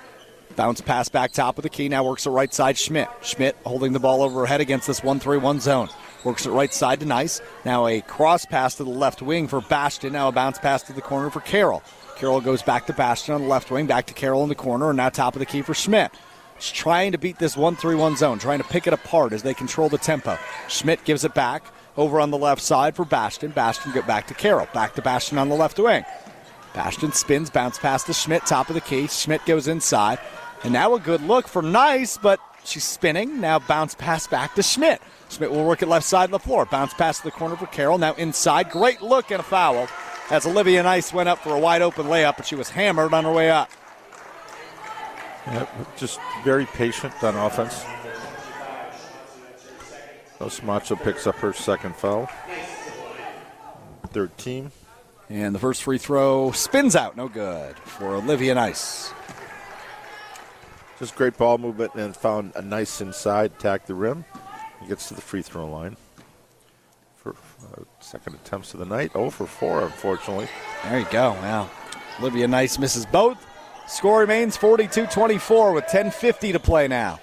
Bounce pass back top of the key. Now works it right side. Schmidt. Schmidt holding the ball over her head against this 1 3 1 zone. Works it right side to Nice. Now a cross pass to the left wing for Bastion. Now a bounce pass to the corner for Carroll. Carroll goes back to Bastion on the left wing. Back to Carroll in the corner. And now top of the key for Schmidt. She's trying to beat this 1 3 1 zone, trying to pick it apart as they control the tempo. Schmidt gives it back over on the left side for Bastion. Bastion get back to Carroll. Back to Bastion on the left wing. Bastion spins, bounce pass to Schmidt, top of the key. Schmidt goes inside. And now a good look for Nice, but she's spinning. Now bounce pass back to Schmidt. Schmidt will work it left side of the floor. Bounce pass to the corner for Carroll. Now inside. Great look and a foul as Olivia Nice went up for a wide open layup, but she was hammered on her way up. Yeah, just very patient on offense. Osmacho picks up her second foul. Third team. And the first free throw spins out, no good for Olivia Nice. Just great ball movement and found a nice inside, attack the rim. He gets to the free throw line for uh, second attempts of the night. 0 for 4, unfortunately. There you go. Wow. Olivia Nice misses both. Score remains 42 24 with 10.50 to play now.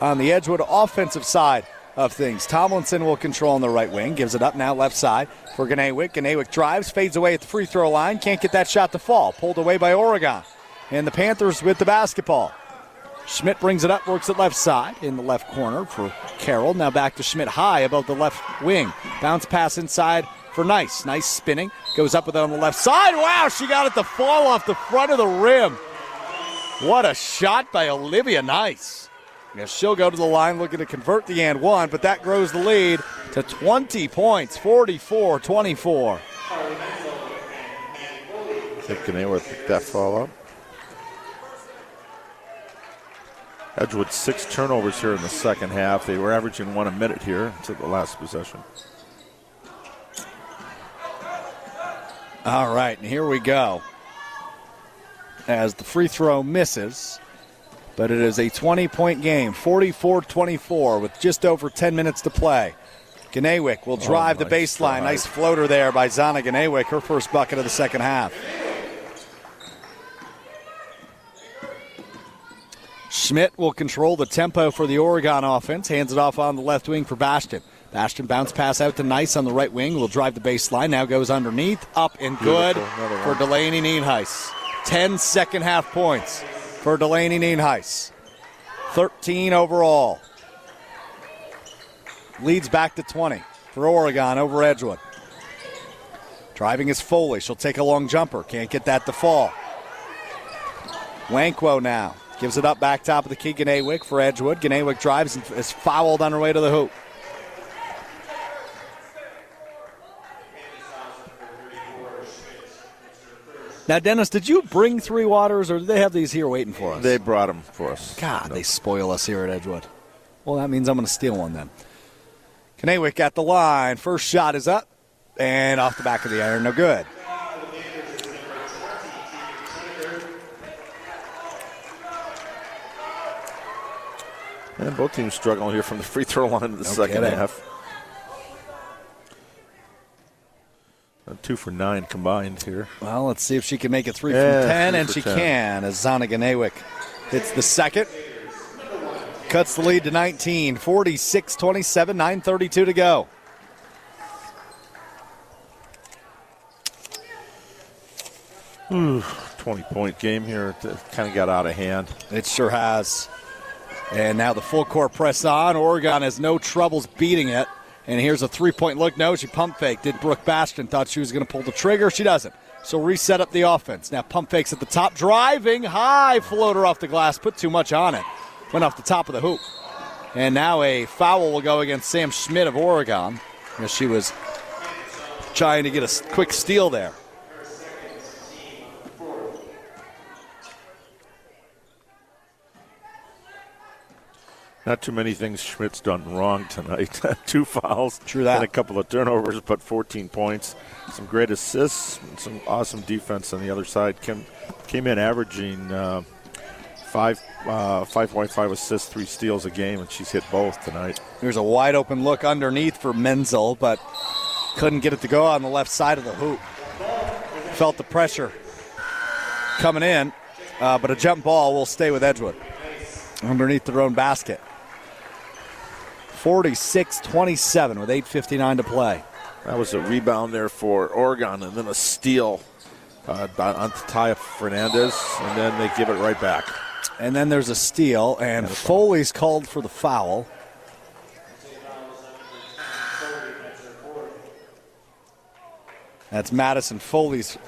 On the Edgewood offensive side of things, Tomlinson will control on the right wing, gives it up now left side for Ganewick. Ganewick drives, fades away at the free throw line, can't get that shot to fall. Pulled away by Oregon. And the Panthers with the basketball. Schmidt brings it up, works it left side in the left corner for Carroll. Now back to Schmidt high above the left wing. Bounce pass inside for Nice. Nice spinning. Goes up with it on the left side. Wow, she got it to fall off the front of the rim. What a shot by Olivia Nice. Yes, she'll go to the line looking to convert the and one, but that grows the lead to 20 points, 44 24. I think Ganewick picked that fall up. Edgewood six turnovers here in the second half. They were averaging one a minute here to the last possession. All right, and here we go. As the free throw misses, but it is a 20 point game, 44 24, with just over 10 minutes to play. Ganewick will drive the nice baseline. drive. Nice floater there by Zana Ganewick, her first bucket of the second half. Schmidt will control the tempo for the Oregon offense. Hands it off on the left wing for Bastion. Bastion bounce pass out to Nice on the right wing. Will drive the baseline. Now goes underneath. Up and good for. Delaney Nienhuis. 10 second half points for Delaney Nienhuis. 13 overall. Leads back to 20 for Oregon over Edgewood. Driving is Foley. She'll take a long jumper. Can't get that to fall. Wankwo now gives it up back top of the key. Ganewick for Edgewood. Ganewick drives and is fouled on her way to the hoop. Now, Dennis, did you bring three waters, or did they have these here waiting for us? They brought them for us. God, they spoil us here at Edgewood. Well, that means I'm going to steal one then. Ganewick at the line. First shot is up and off the back of the iron. No good. And both teams struggling here from the free throw line in the second kidding. half. Uh, two for nine combined here. Well, let's see if she can make it three Yeah, from 10, and for she 10. can as Ganewick hits the second. Cuts the lead to 19, 46 27, 9.32 to go. Twenty point game here. Kind of got out of hand. It sure has. And now the full court press on. Oregon has no troubles beating it. And here's a three point look. No, she pump faked. Did Brooke Bastion thought she was going to pull the trigger? She doesn't. So reset up the offense. Now pump fakes at the top, driving high floater off the glass. Put too much on it. Went off the top of the hoop. And now a foul will go against Sam Schmidt of Oregon. As she was trying to get a quick steal there. Not too many things Schmidt's done wrong tonight. *laughs* Two fouls, True that. and a couple of turnovers, but 14 points. Some great assists, and some awesome defense on the other side. Came, came in averaging uh, five, uh, 5.5 assists, three steals a game, and she's hit both tonight. There's a wide open look underneath for Menzel, but couldn't get it to go on the left side of the hoop. Felt the pressure coming in, uh, but a jump ball will stay with Edgewood underneath their own basket. 46 27 with 8.59 to play. That was a rebound there for Oregon, and then a steal uh, on Taya Fernandez, and then they give it right back. And then there's a steal, and Foley's called for the foul. That's Madison Foley's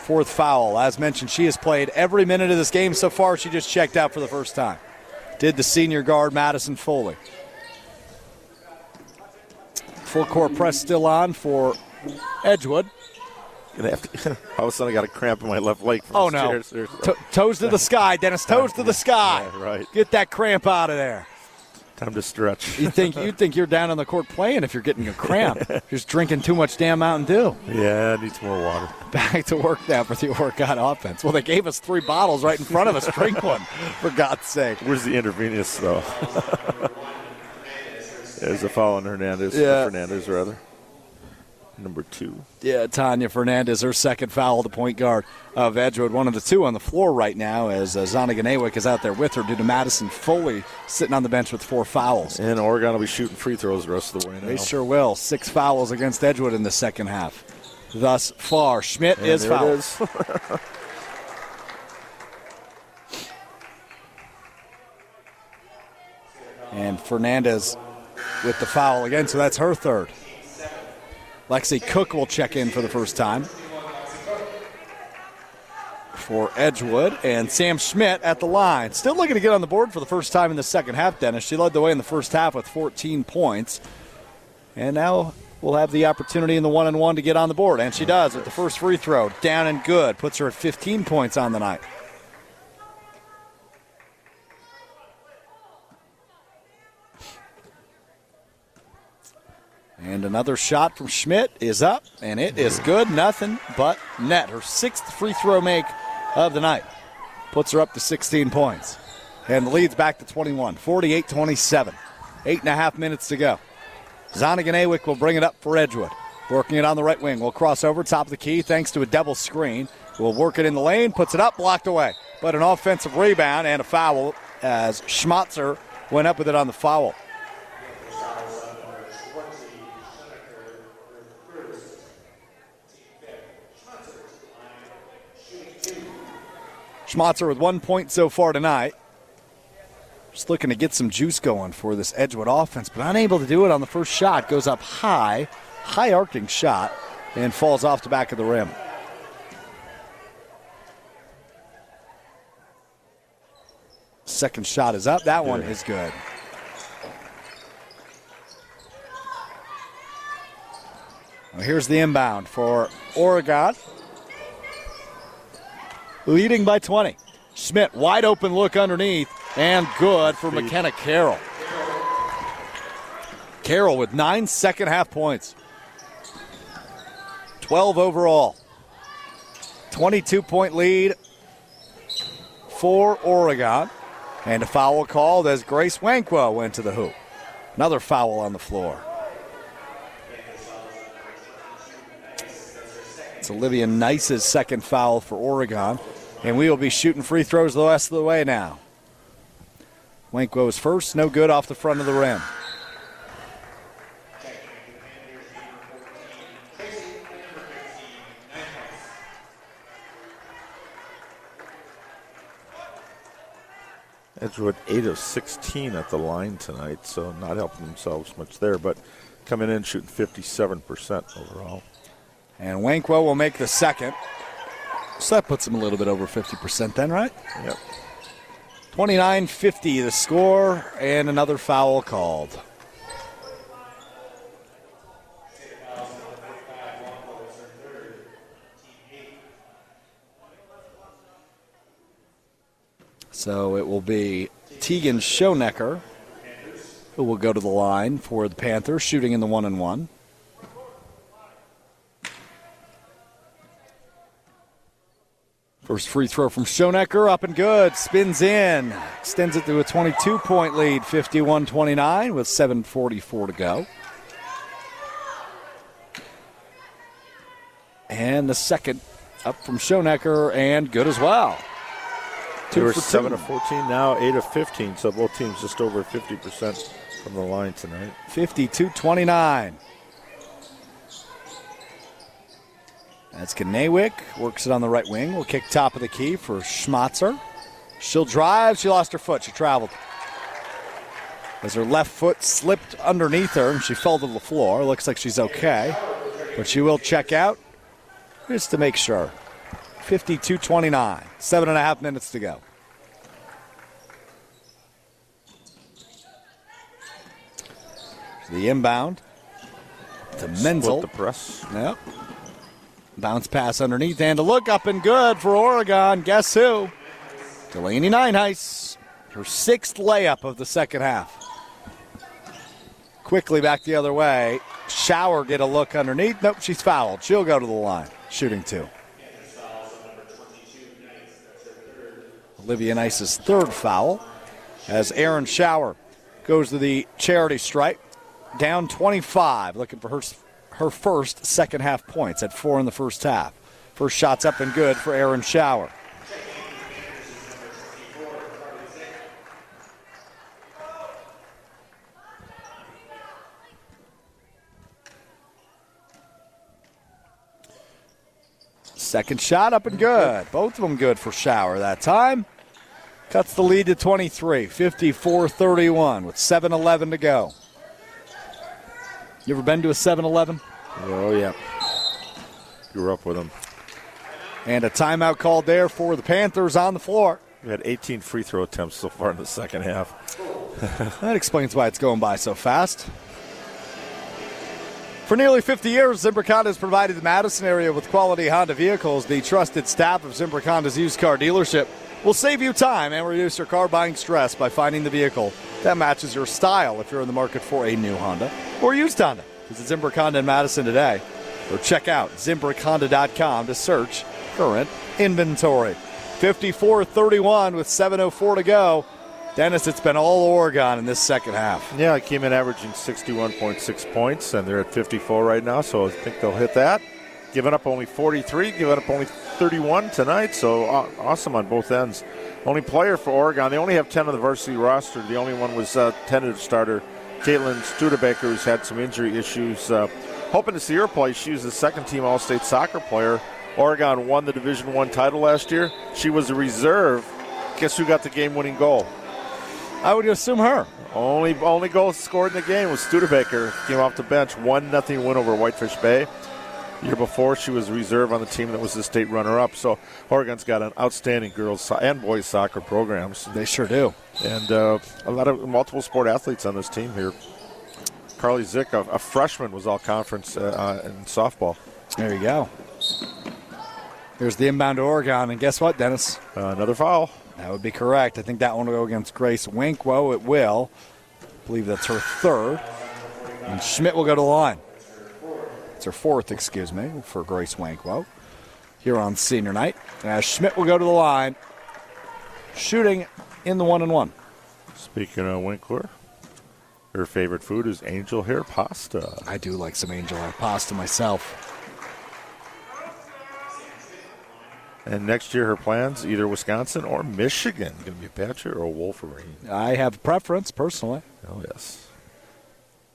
fourth foul. As mentioned, she has played every minute of this game so far. She just checked out for the first time. Did the senior guard Madison Foley. Full court press still on for Edgewood. Gonna have to, *laughs* all of a sudden, I got a cramp in my left leg. Oh no! To- toes to the sky, Dennis. *laughs* Toes to the sky. Yeah, right. Get that cramp out of there. Time to stretch. You think you'd think you're down on the court playing if you're getting a cramp, *laughs* just drinking too much damn Mountain Dew. Yeah, it needs more water. Back to work now for the Oregon offense. Well, they gave us three bottles right in front of us. Drink one, for God's sake. Where's the intravenous though? There's a foul on Hernandez. Yeah. Fernandez rather. Number two. Yeah, Tanya Fernandez, her second foul, the point guard of Edgewood. One of the two on the floor right now as uh, Zana Ganewick is out there with her due to Madison Foley sitting on the bench with four fouls. And Oregon will be shooting free throws the rest of the way now. They sure will. Six fouls against Edgewood in the second half. Thus far, Schmidt And is fouled. is. *laughs* And Fernandez with the foul again, so that's her third. Lexi Cook will check in for the first time for Edgewood, and Sam Schmidt at the line. Still looking to get on the board for the first time in the second half, Dennis. She led the way in the first half with 14 points. And now we'll have the opportunity in the one and one to get on the board. And she does with the first free throw. Down and good. Puts her at 15 points on the night. And another shot from Schmidt is up, and it is good. Nothing but net. Her sixth free throw make of the night puts her up to 16 points. And the lead's back to 21, 48 27. Eight and a half minutes to go. Zana Ganewick will bring it up for Edgewood. Working it on the right wing. Will cross over, top of the key, thanks to a double screen. Will work it in the lane, puts it up, blocked away. But an offensive rebound and a foul as Schmatzer went up with it on the foul. Schmatzer with one point so far tonight. Just looking to get some juice going for this Edgewood offense, but unable to do it on the first shot. Goes up high, high arcing shot, and falls off the back of the rim. Second shot is up. That one is good. Well, here's the inbound for Oregon. Leading by 20. Schmidt, wide open look underneath, and good for McKenna Carroll. Carroll with nine second half points. 12 overall. 22 point lead for Oregon. And a foul called as Grace Wankwo went to the hoop. Another foul on the floor. It's Olivia Nice's second foul for Oregon. And we will be shooting free throws the rest of the way now. Wankwo is first, no good off the front of the rim. Edgewood 8 of 16 at the line tonight, so not helping themselves much there, but coming in shooting 57% overall. And Wankwo will make the second. So that puts them a little bit over 50% then, right? Yep. 29 50 the score, and another foul called. So it will be Tegan Schonecker who will go to the line for the Panthers, shooting in the one and one. First free throw from Schonecker, up and good. Spins in, extends it to a 22 point lead, 51 29, with 7.44 to go. And the second up from Schonecker, and good as well. They were for 7 two. of 14, now 8 of 15, so both teams just over 50% from the line tonight. 52 29. That's Ganewick. Works it on the right wing. Will kick top of the key for Schmatzer. She'll drive. She lost her foot. She traveled. As her left foot slipped underneath her and she fell to the floor. Looks like she's okay. But she will check out just to make sure. 52 29. Seven and a half minutes to go. The inbound to Menzel. Split the press. Yep. Bounce pass underneath and a look up and good for Oregon. Guess who? Delaney Nienhuis. Her sixth layup of the second half. Quickly back the other way. Shower get a look underneath. Nope, she's fouled. She'll go to the line. Shooting two. Olivia Nice's third foul as Aaron Shower goes to the charity stripe. Down 25, looking for her, her first second half points at four in the first half. First shot's up and good for Aaron Shower. Second shot up and good. Both of them good for Shower that time. Cuts the lead to 23, 54 31 with 7 11 to go. You ever been to a 7 Eleven? Oh, yeah. Grew up with them. And a timeout called there for the Panthers on the floor. We had 18 free throw attempts so far in the second half. *laughs* that explains why it's going by so fast. For nearly 50 years, Zimbrick has provided the Madison area with quality Honda vehicles. The trusted staff of Zimbrick used car dealership will save you time and reduce your car buying stress by finding the vehicle that matches your style if you're in the market for a new Honda or used Honda. Visit Zimbrick Honda in Madison today or check out ZimbrickHonda.com to search current inventory. 54 31 with 7.04 to go. Dennis, it's been all Oregon in this second half. Yeah, I came in averaging 61.6 points, and they're at 54 right now, so I think they'll hit that. Giving up only 43, giving up only 31 tonight, so awesome on both ends. Only player for Oregon, they only have 10 on the varsity roster. The only one was uh, tentative starter Caitlin Studebaker, who's had some injury issues. Uh, hoping to see her play. She was the second team All State soccer player. Oregon won the Division One title last year. She was a reserve. Guess who got the game-winning goal? I would assume her. Only only goal scored in the game was Studebaker. Came off the bench, one nothing win over Whitefish Bay. Year before, she was reserve on the team that was the state runner-up. So Oregon's got an outstanding girls and boys soccer programs. They sure do, and uh, a lot of multiple sport athletes on this team here. Carly Zick, a, a freshman, was all conference uh, in softball. There you go. Here's the inbound to Oregon, and guess what, Dennis? Uh, another foul. That would be correct. I think that one will go against Grace Wankwo. It will. I believe that's her third. And Schmidt will go to the line. It's her fourth, excuse me, for Grace Wankwo here on senior night. As Schmidt will go to the line, shooting in the one and one. Speaking of Winkler, her favorite food is angel hair pasta. I do like some angel hair pasta myself. And next year, her plans either Wisconsin or Michigan. Going to be a Badger or a Wolverine. I have a preference personally. Oh yes.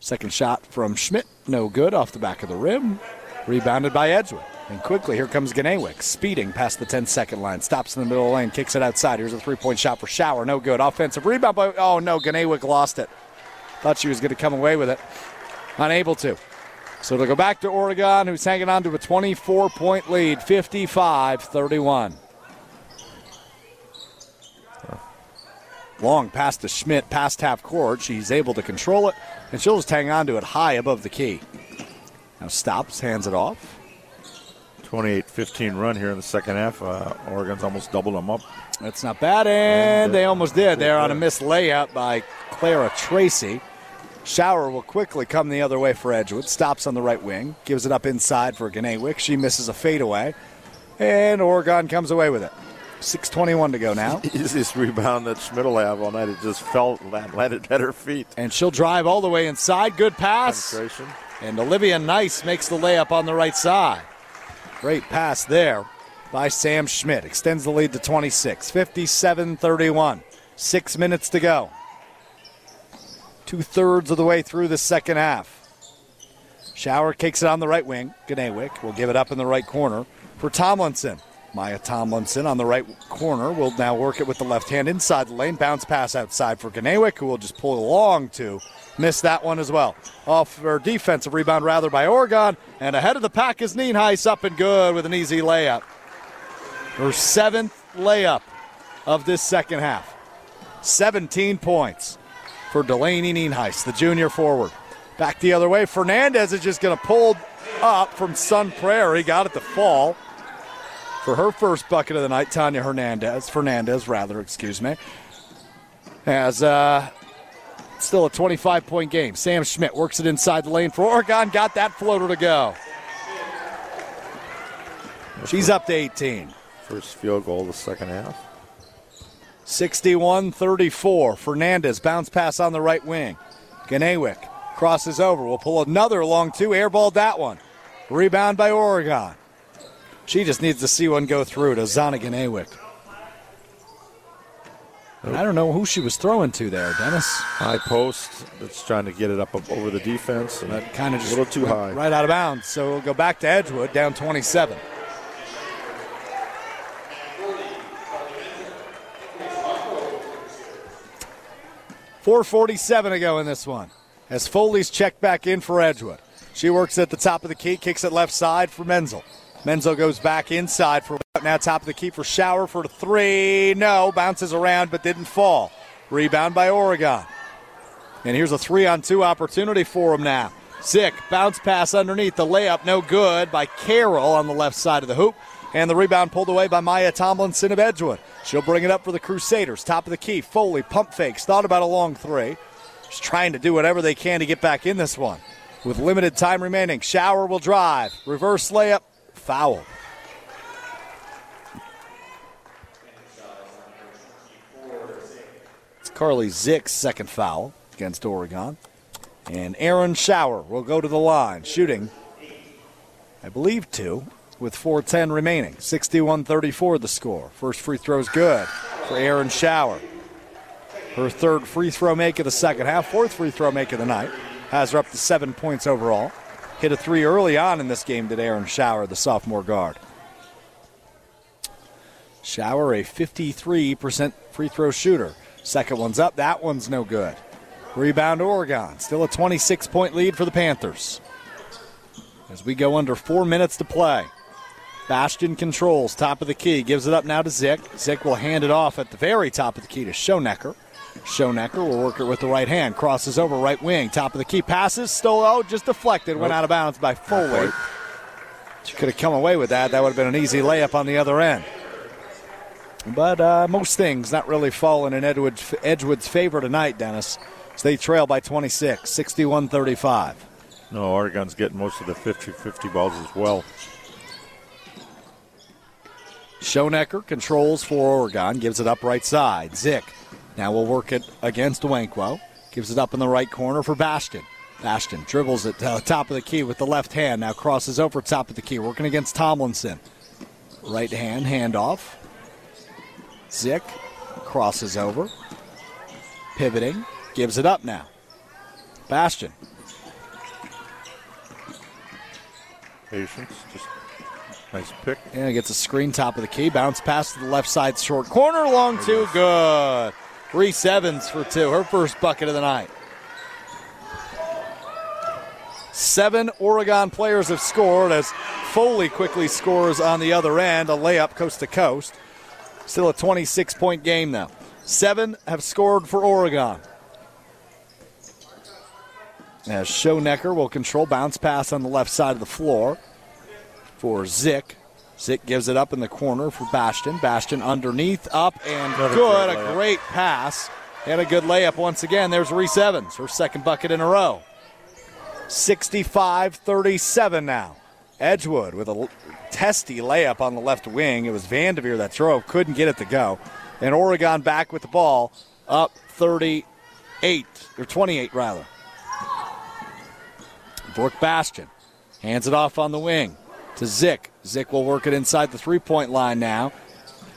Second shot from Schmidt, no good off the back of the rim. Rebounded by Edgewood. And quickly, here comes Ganewick, speeding past the 10 second line. Stops in the middle of the lane, kicks it outside. Here's a three point shot for Shower. No good. Offensive rebound by. Oh, no. Ganewick lost it. Thought she was going to come away with it. Unable to. So it'll go back to Oregon, who's hanging on to a 24 point lead, 55 31. Long pass to Schmidt, past half court. She's able to control it, and she'll just hang on to it high above the key. Now stops, hands it off. 28 15 run here in the second half. Uh, Oregon's almost doubled them up. That's not bad, and they almost did They're on a missed layup by Clara Tracy. Shower will quickly come the other way for Edgewood. Stops on the right wing. Gives it up inside for Ganewick. She misses a fadeaway. And Oregon comes away with it. 6.21 to go now. *laughs* Easiest rebound that Schmidt will have all night. It just fell, landed at her feet. And she'll drive all the way inside. Good pass. And Olivia Nice makes the layup on the right side. Great pass there by Sam Schmidt. Extends the lead to 26. 57 31. Six minutes to go two thirds of the way through the second half. Shower kicks it on the right wing. Ganewick will give it up in the right corner for Tomlinson. Maya Tomlinson on the right corner will now work it with the left hand inside the lane. Bounce pass outside for Ganewick, who will just pull along to miss that one as well. Off her defensive rebound, rather, by Oregon. And ahead of the pack is Nienhuis up and good with an easy layup. Her seventh layup of this second half. 17 points for Delaney Nienhuis, the junior forward. Back the other way. Fernandez is just going to pull up from Sun Prairie. Got it to fall for her first bucket of the night. Tanya Hernandez, Fernandez, rather, excuse me. As uh, Still a 25 point game. Sam Schmidt works it inside the lane for Oregon. Got that floater to go. She's up to 18. First field goal of the second half. 61 34. Fernandez bounce pass on the right wing. Ganewick crosses over. We'll pull another long two. Airballed that one. Rebound by Oregon. She just needs to see one go through to Zana Ganewick. And I don't know who she was throwing to there, Dennis. High post that's trying to get it up over the defense, and That kind of just a little too high. right out of bounds. So we'll go back to Edgewood, down 27. Four forty-seven to go in this one. As Foley's checked back in for Edgewood, she works at the top of the key, kicks it left side for Menzel. Menzel goes back inside for now top of the key for Shower for three. No, bounces around but didn't fall. Rebound by Oregon. And here's a three on two opportunity for him now. Zick, bounce pass underneath. The layup, no good by Carroll on the left side of the hoop. And the rebound pulled away by Maya Tomlinson of Edgewood. She'll bring it up for the Crusaders. Top of the key. Foley, pump fakes. Thought about a long three. She's trying to do whatever they can to get back in this one. With limited time remaining, Shower will drive. Reverse layup, foul. It's Carly Zick's second foul against Oregon. And Aaron Shower will go to the line, shooting, I believe, two, with 4.10 remaining. 61 34 the score. First free throw is good for Aaron Shower. Her third free throw make of the second half, fourth free throw make of the night. Has her up to seven points overall. Hit a three early on in this game, did Aaron Shower, the sophomore guard. Shower, a 53% free throw shooter. Second one's up. That one's no good. Rebound Oregon. Still a 26 point lead for the Panthers. As we go under four minutes to play. Bastion controls top of the key. Gives it up now to Zick. Zick will hand it off at the very top of the key to Schonecker. Schonecker will work it with the right hand. Crosses over right wing. Top of the key. Passes. Stole. Oh, just deflected. Went out of bounds by Foley. She could have come away with that. That would have been an easy layup on the other end. But uh, most things not really falling in Edgewood's, Edgewood's favor tonight, Dennis. So they trail by 26, 61 35. No, Oregon's getting most of the 50-50 balls as well. Schonecker controls for Oregon, gives it up right side. Zick now we'll work it against Wankwo. Gives it up in the right corner for Bastion. Bastion dribbles it to the top of the key with the left hand. Now crosses over top of the key, working against Tomlinson. Right hand, handoff. Zick crosses over. Pivoting. Gives it up now. Bastion. Patience, just nice pick. And gets a screen top of the key. Bounce pass to the left side short corner. Long two. Good. Reese Evans for two. Her first bucket of the night. Seven Oregon players have scored as Foley quickly scores on the other end. A layup coast to coast. Still a 26 point game now. Seven have scored for Oregon. As Schonecker will control bounce pass on the left side of the floor for Zick. Zick gives it up in the corner for Bastion. Bastion underneath, up, and Another good. great A great pass. And a good layup once again. There's Reese Evans, her second bucket in a row. 65 37 now. Edgewood with a testy layup on the left wing. It was Vanderveer that drove, couldn't get it to go. And Oregon back with the ball, up 38, or 28 rather. Brooke Bastion hands it off on the wing to Zick. Zick will work it inside the three point line now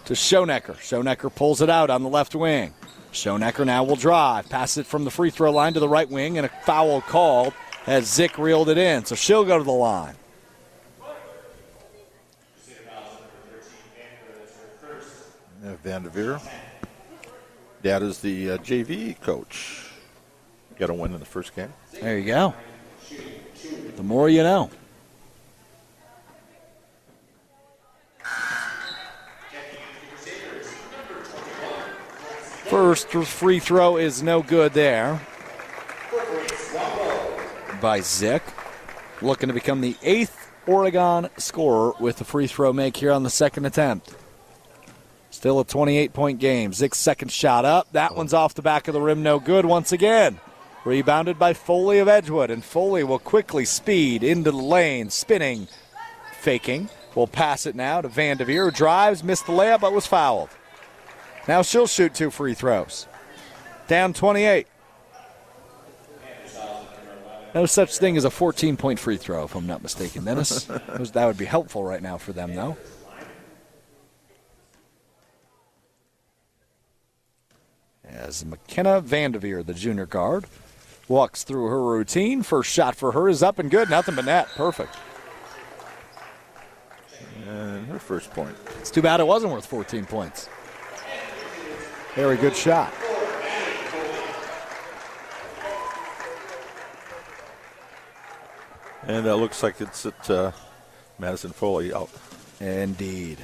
to Schonecker. Schonecker pulls it out on the left wing. Schonecker now will drive, pass it from the free throw line to the right wing, and a foul called as Zick reeled it in. So she'll go to the line. Vanderveer. Dad is the uh, JV coach. Got a win in the first game. There you go. The more you know. First free throw is no good there by Zick. Looking to become the eighth Oregon scorer with the free throw make here on the second attempt. Still a 28 point game. Zick's second shot up. That one's off the back of the rim, no good once again. Rebounded by Foley of Edgewood, and Foley will quickly speed into the lane, spinning, faking. Will pass it now to Vanderveer, who drives, missed the layup, but was fouled. Now she'll shoot two free throws. Down 28. No such thing as a 14 point free throw, if I'm not mistaken, Dennis. *laughs* that would be helpful right now for them, though. As McKenna Vanderveer, the junior guard, walks through her routine. First shot for her is up and good. Nothing but net. Perfect. And her first point. It's too bad it wasn't worth 14 points. Very good shot. And uh, looks like it's at uh, Madison Foley out. Indeed.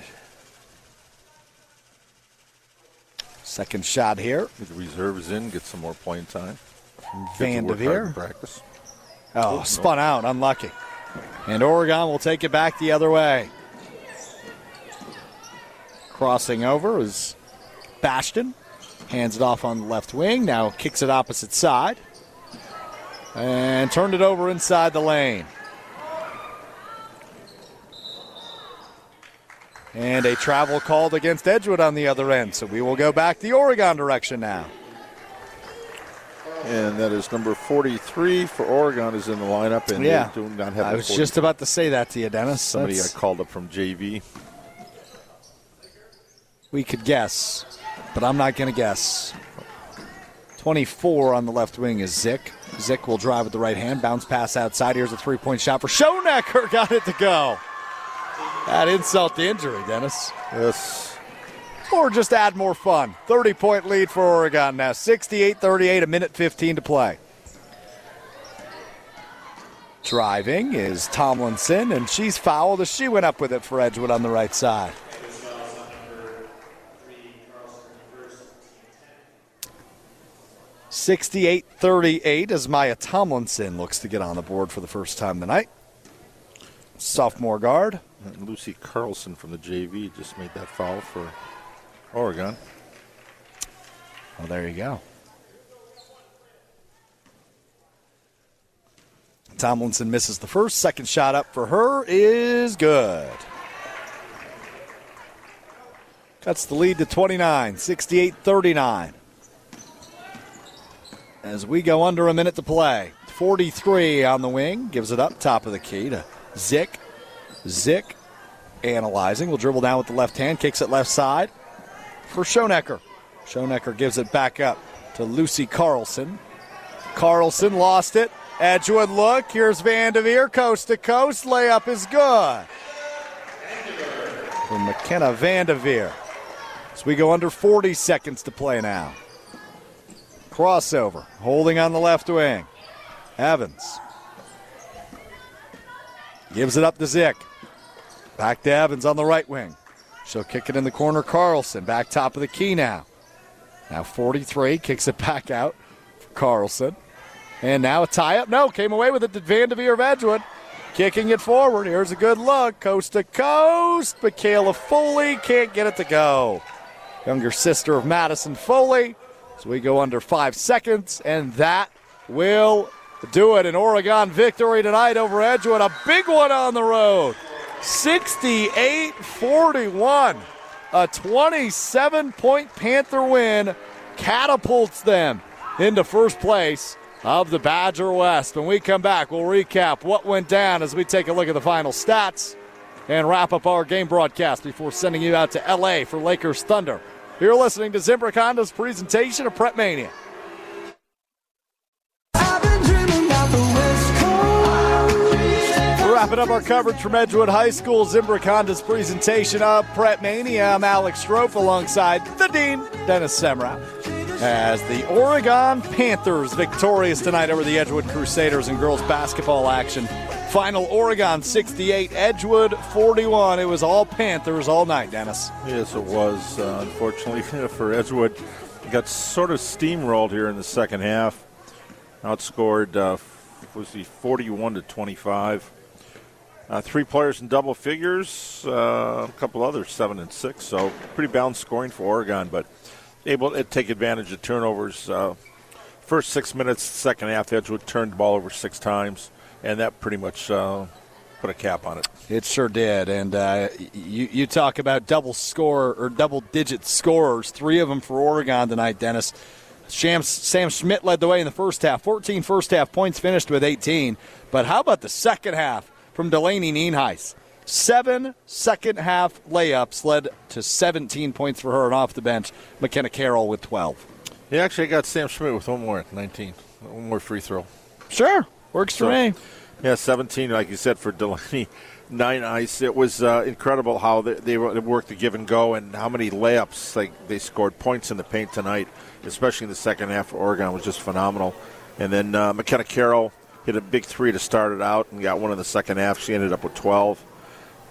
Second shot here. The reserve is in, get some more playing time. Vanderveer. Practice. Oh, spun out. Unlucky. And Oregon will take it back the other way. Crossing over is Bastion. Hands it off on the left wing. Now kicks it opposite side. And turned it over inside the lane. And a travel called against Edgewood on the other end. So we will go back the Oregon direction now. And that is number 43 for Oregon is in the lineup. And yeah. they do not have I was 40 just about to say that to you, Dennis. Somebody That's- got called up from JV. we could guess, but I'm not going to guess. 24 on the left wing is Zick. Zick will drive with the right hand, bounce pass outside. Here's a three point shot for Schonecker. *laughs* Got it to go. That insult to injury, Dennis. Yes. Or just add more fun. 30 point lead for Oregon now. 68 38, a minute 15 to play. Driving is Tomlinson, and she's fouled as she went up with it for Edgewood on the right side. Sixty-eight thirty-eight as Maya Tomlinson looks to get on the board for the first time tonight. Sophomore guard. And Lucy Carlson from the JV just made that foul for Oregon. Well, there you go. Tomlinson misses the first. Second shot up for her is good. Cuts the lead to 29, 68 39. As we go under a minute to play. 43 on the wing, gives it up top of the key to Zick. Zick analyzing, will dribble down with the left hand, kicks it left side for Schonecker. Schonecker gives it back up to Lucy Carlson. Carlson lost it. Edgewood look. Here's Vanderveer, coast to coast. Layup is good. For McKenna Vanderveer. So we go under 40 seconds to play now. Crossover, holding on the left wing. Evans gives it up to Zick. Back to Evans on the right wing. She'll kick it in the corner. Carlson back top of the key now. Now 43 kicks it back out for Carlson. And now a tie up. No, came away with it to Vanderveer of Edgewood. Kicking it forward. Here's a good look. Coast to coast. Michaela Foley can't get it to go. Younger sister of Madison Foley. So we go under five seconds, and that will do it. An Oregon victory tonight over Edgewood. A big one on the road. 68 41. A 27 point Panther win catapults them into first place of the Badger West. When we come back, we'll recap what went down as we take a look at the final stats and wrap up our game broadcast before sending you out to LA for Lakers Thunder. You're listening to Zimbrick Honda's presentation of Prep Mania. Wrapping up our coverage from Edgewood High School, Zimbrick Honda's presentation of Prep Mania. I'm Alex Strofe alongside the Dean, Dennis Semrau. As the Oregon Panthers victorious tonight over the Edgewood Crusaders in girls basketball action. Final Oregon 68, Edgewood 41. It was all Panthers all night, Dennis. Yes, it was. Uh, unfortunately *laughs* for Edgewood, got sort of steamrolled here in the second half. Outscored uh, was the 41 to 25. Uh, three players in double figures, uh, a couple others seven and six. So pretty balanced scoring for Oregon, but able to take advantage of turnovers. Uh, first six minutes, second half, Edgewood turned the ball over six times, and that pretty much uh, put a cap on it. It sure did. And uh, you, you talk about double score or double digit scorers, three of them for Oregon tonight, Dennis. Shams, Sam Schmidt led the way in the first half. 14 first half points, finished with 18. But how about the second half from Delaney Nienhuis? Seven second half layups led to 17 points for her and off the bench. McKenna Carroll with 12. He actually got Sam Schmidt with one more at 19, one more free throw. Sure, works for So- me. Yeah, 17, like you said, for Delaney. *laughs* Nienhuis. It was uh, incredible how they, they worked the give and go and how many layups like they scored points in the paint tonight, especially in the second half. For Oregon was just phenomenal. And then uh, McKenna Carroll hit a big three to start it out and got one in the second half. She ended up with 12.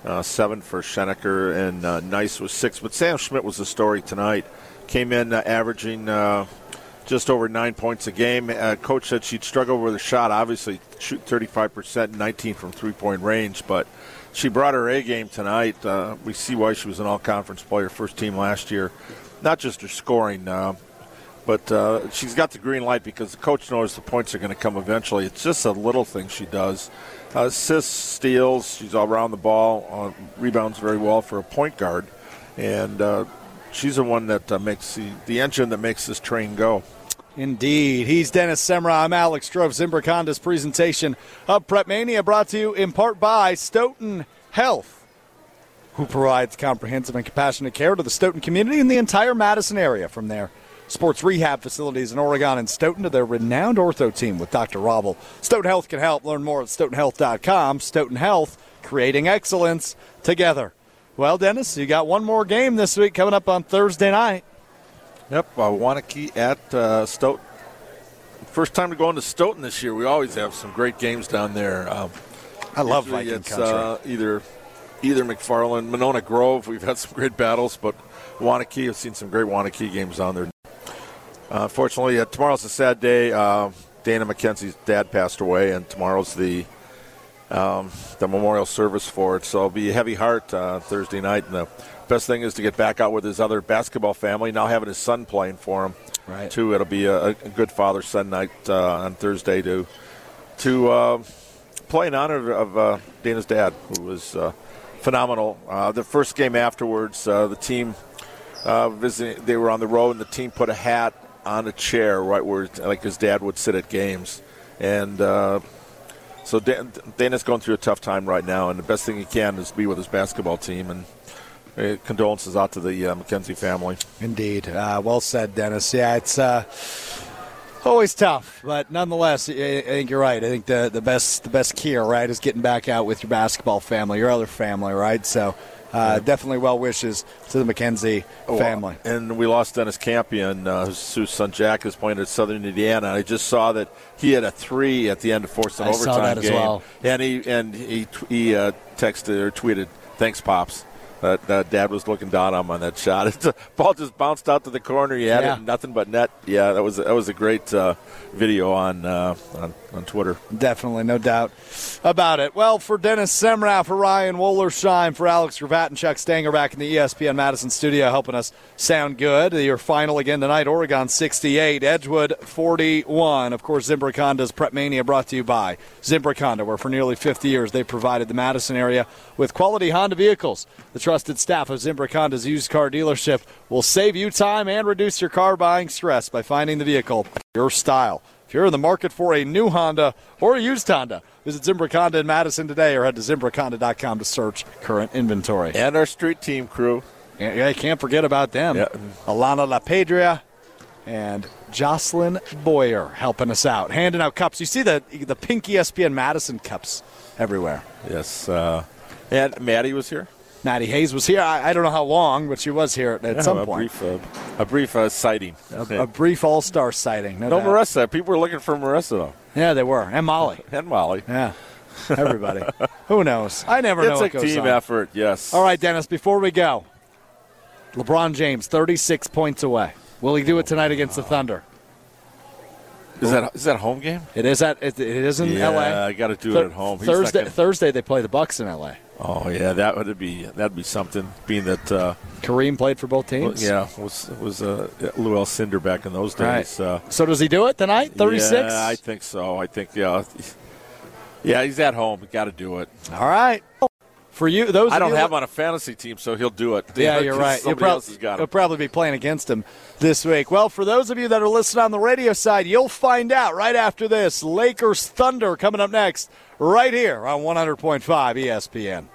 Uh, seven for Schonecker, and uh, Nice was six. But Sam Schmidt was the story tonight. Came in uh, averaging uh, just over nine points a game. Uh, coach said she'd struggle with her shot. Obviously, shoot 35%, 19 from three point range, but she brought her A game tonight. Uh, we see why she was an all conference player, first team last year. Not just her scoring, uh, but uh, she's got the green light because the coach knows the points are going to come eventually. It's just a little thing she does. Assists, steals, she's all around the ball, uh, rebounds very well for a point guard, and uh, she's the one that uh, makes the, the engine that makes this train go. Indeed. He's Dennis Semrau. I'm Alex Strofe. Zimbrick Honda's presentation of Prep Mania brought to you in part by Stoughton Health, who provides comprehensive and compassionate care to the Stoughton community and the entire Madison area from their sports rehab facilities in Oregon and Stoughton to their renowned ortho team with Dr. Robble. Stoughton Health can help. Learn more at stoughtonhealth.com. Stoughton Health, creating excellence together. Well, Dennis, you got one more game this week coming up on Thursday night. Yep, uh, Waunakee at uh, Stoughton. First time to go into Stoughton this year. We always have some great games down there. Um, I love Viking it's, country. Uh, either either McFarland, Monona Grove. We've had *laughs* some great battles, but Waunakee. I've seen some great Waunakee games on there. Uh, unfortunately, uh, tomorrow's a sad day. Uh, Dana McKenzie's dad passed away, and tomorrow's the um, the memorial service for it. So it'll be a heavy heart uh, Thursday night. And the best thing is to get back out with his other basketball family. Now having his son playing for him, Right. Too. It'll be a, a good father son night uh, on Thursday to to uh, play in honor of uh, Dana's dad, who was uh, phenomenal. Uh, the first game afterwards, uh, the team uh, visiting, they were on the road, and the team put a hat on a chair right where like his dad would sit at games, and. Uh, so Dan, Dana's going through a tough time right now, and the best thing he can is be with his basketball team. And uh, condolences out to the uh, McKenzie family. Indeed. Uh, well said, Dennis. Yeah, it's uh, always tough, but nonetheless, I, I think you're right. I think the, the best the best cure, right, is getting back out with your basketball family, your other family, right? So uh, definitely well wishes to the McKenzie family. And we lost Dennis Campion, uh, whose, son Jack is playing at Southern Indiana. I just saw that he had a three at the end of forced an I overtime that as game, well. and he and he he uh, texted or tweeted, "Thanks, pops." That uh, dad was looking down on him on that shot. *laughs* It's a, ball just bounced out to the corner. He had Yeah. it, nothing but net. Yeah, that was that was a great uh, video on, uh, on on Twitter. Definitely, no doubt about it. Well, for Dennis Semrau, for Ryan Wollersheim, for Alex Gravatt and Chuck Stanger back in the ESPN Madison studio helping us sound good. Your final again tonight, Oregon 68, Edgewood 41. Of course, Zimbrick Honda's Prep Mania brought to you by Zimbrick Honda, where for nearly 50 years they've provided the Madison area with quality Honda vehicles. The trusted staff of Zimbrick Honda's used car dealership will save you time and reduce your car buying stress by finding the vehicle your style. If you're in the market for a new Honda or a used Honda, visit Zimbrick Honda in Madison today or head to ZimbrickHonda.com to search current inventory. And our street team crew. And I can't forget about them. Yeah. Alana La Pedria and Jocelyn Boyer helping us out, handing out cups. You see the the pink ESPN Madison cups everywhere. Yes, uh, and Maddie was here. Maddie Hayes was here. I, I don't know how long, but she was here at, Yeah, some a point. brief, uh, a brief uh, sighting. A, a brief All Star sighting. No, no. Marissa. People were looking for Marissa though, Yeah, they were, and Molly. *laughs* and Molly. Yeah, everybody. Who knows? I never know. It's a team on. effort. Yes. All right, Dennis. Before we go, LeBron James, thirty-six points away. Will he do it tonight against the Thunder? Is that is that a home game? It is at it, it is in yeah, L.A. I got to do Thur- it at home. He's Thursday, gonna- Thursday they play the Bucks in L.A. Oh yeah, that would be that'd be something. Being that uh, Kareem played for both teams. yeah, was was uh, Lew Alcindor back in those days. Right. Uh, So does he do it tonight? Thirty six. Yeah, I think so. I think yeah, yeah. He's at home. Got to do it. All right. For you, those I don't have him on a fantasy team, so he'll do it. Yeah, *laughs* you're right. You'll, Somebody prob- else has got you'll probably be playing against him this week. Well, for those of you that are listening on the radio side, you'll find out right after this. Lakers Thunder coming up next, right here on 100.5 ESPN.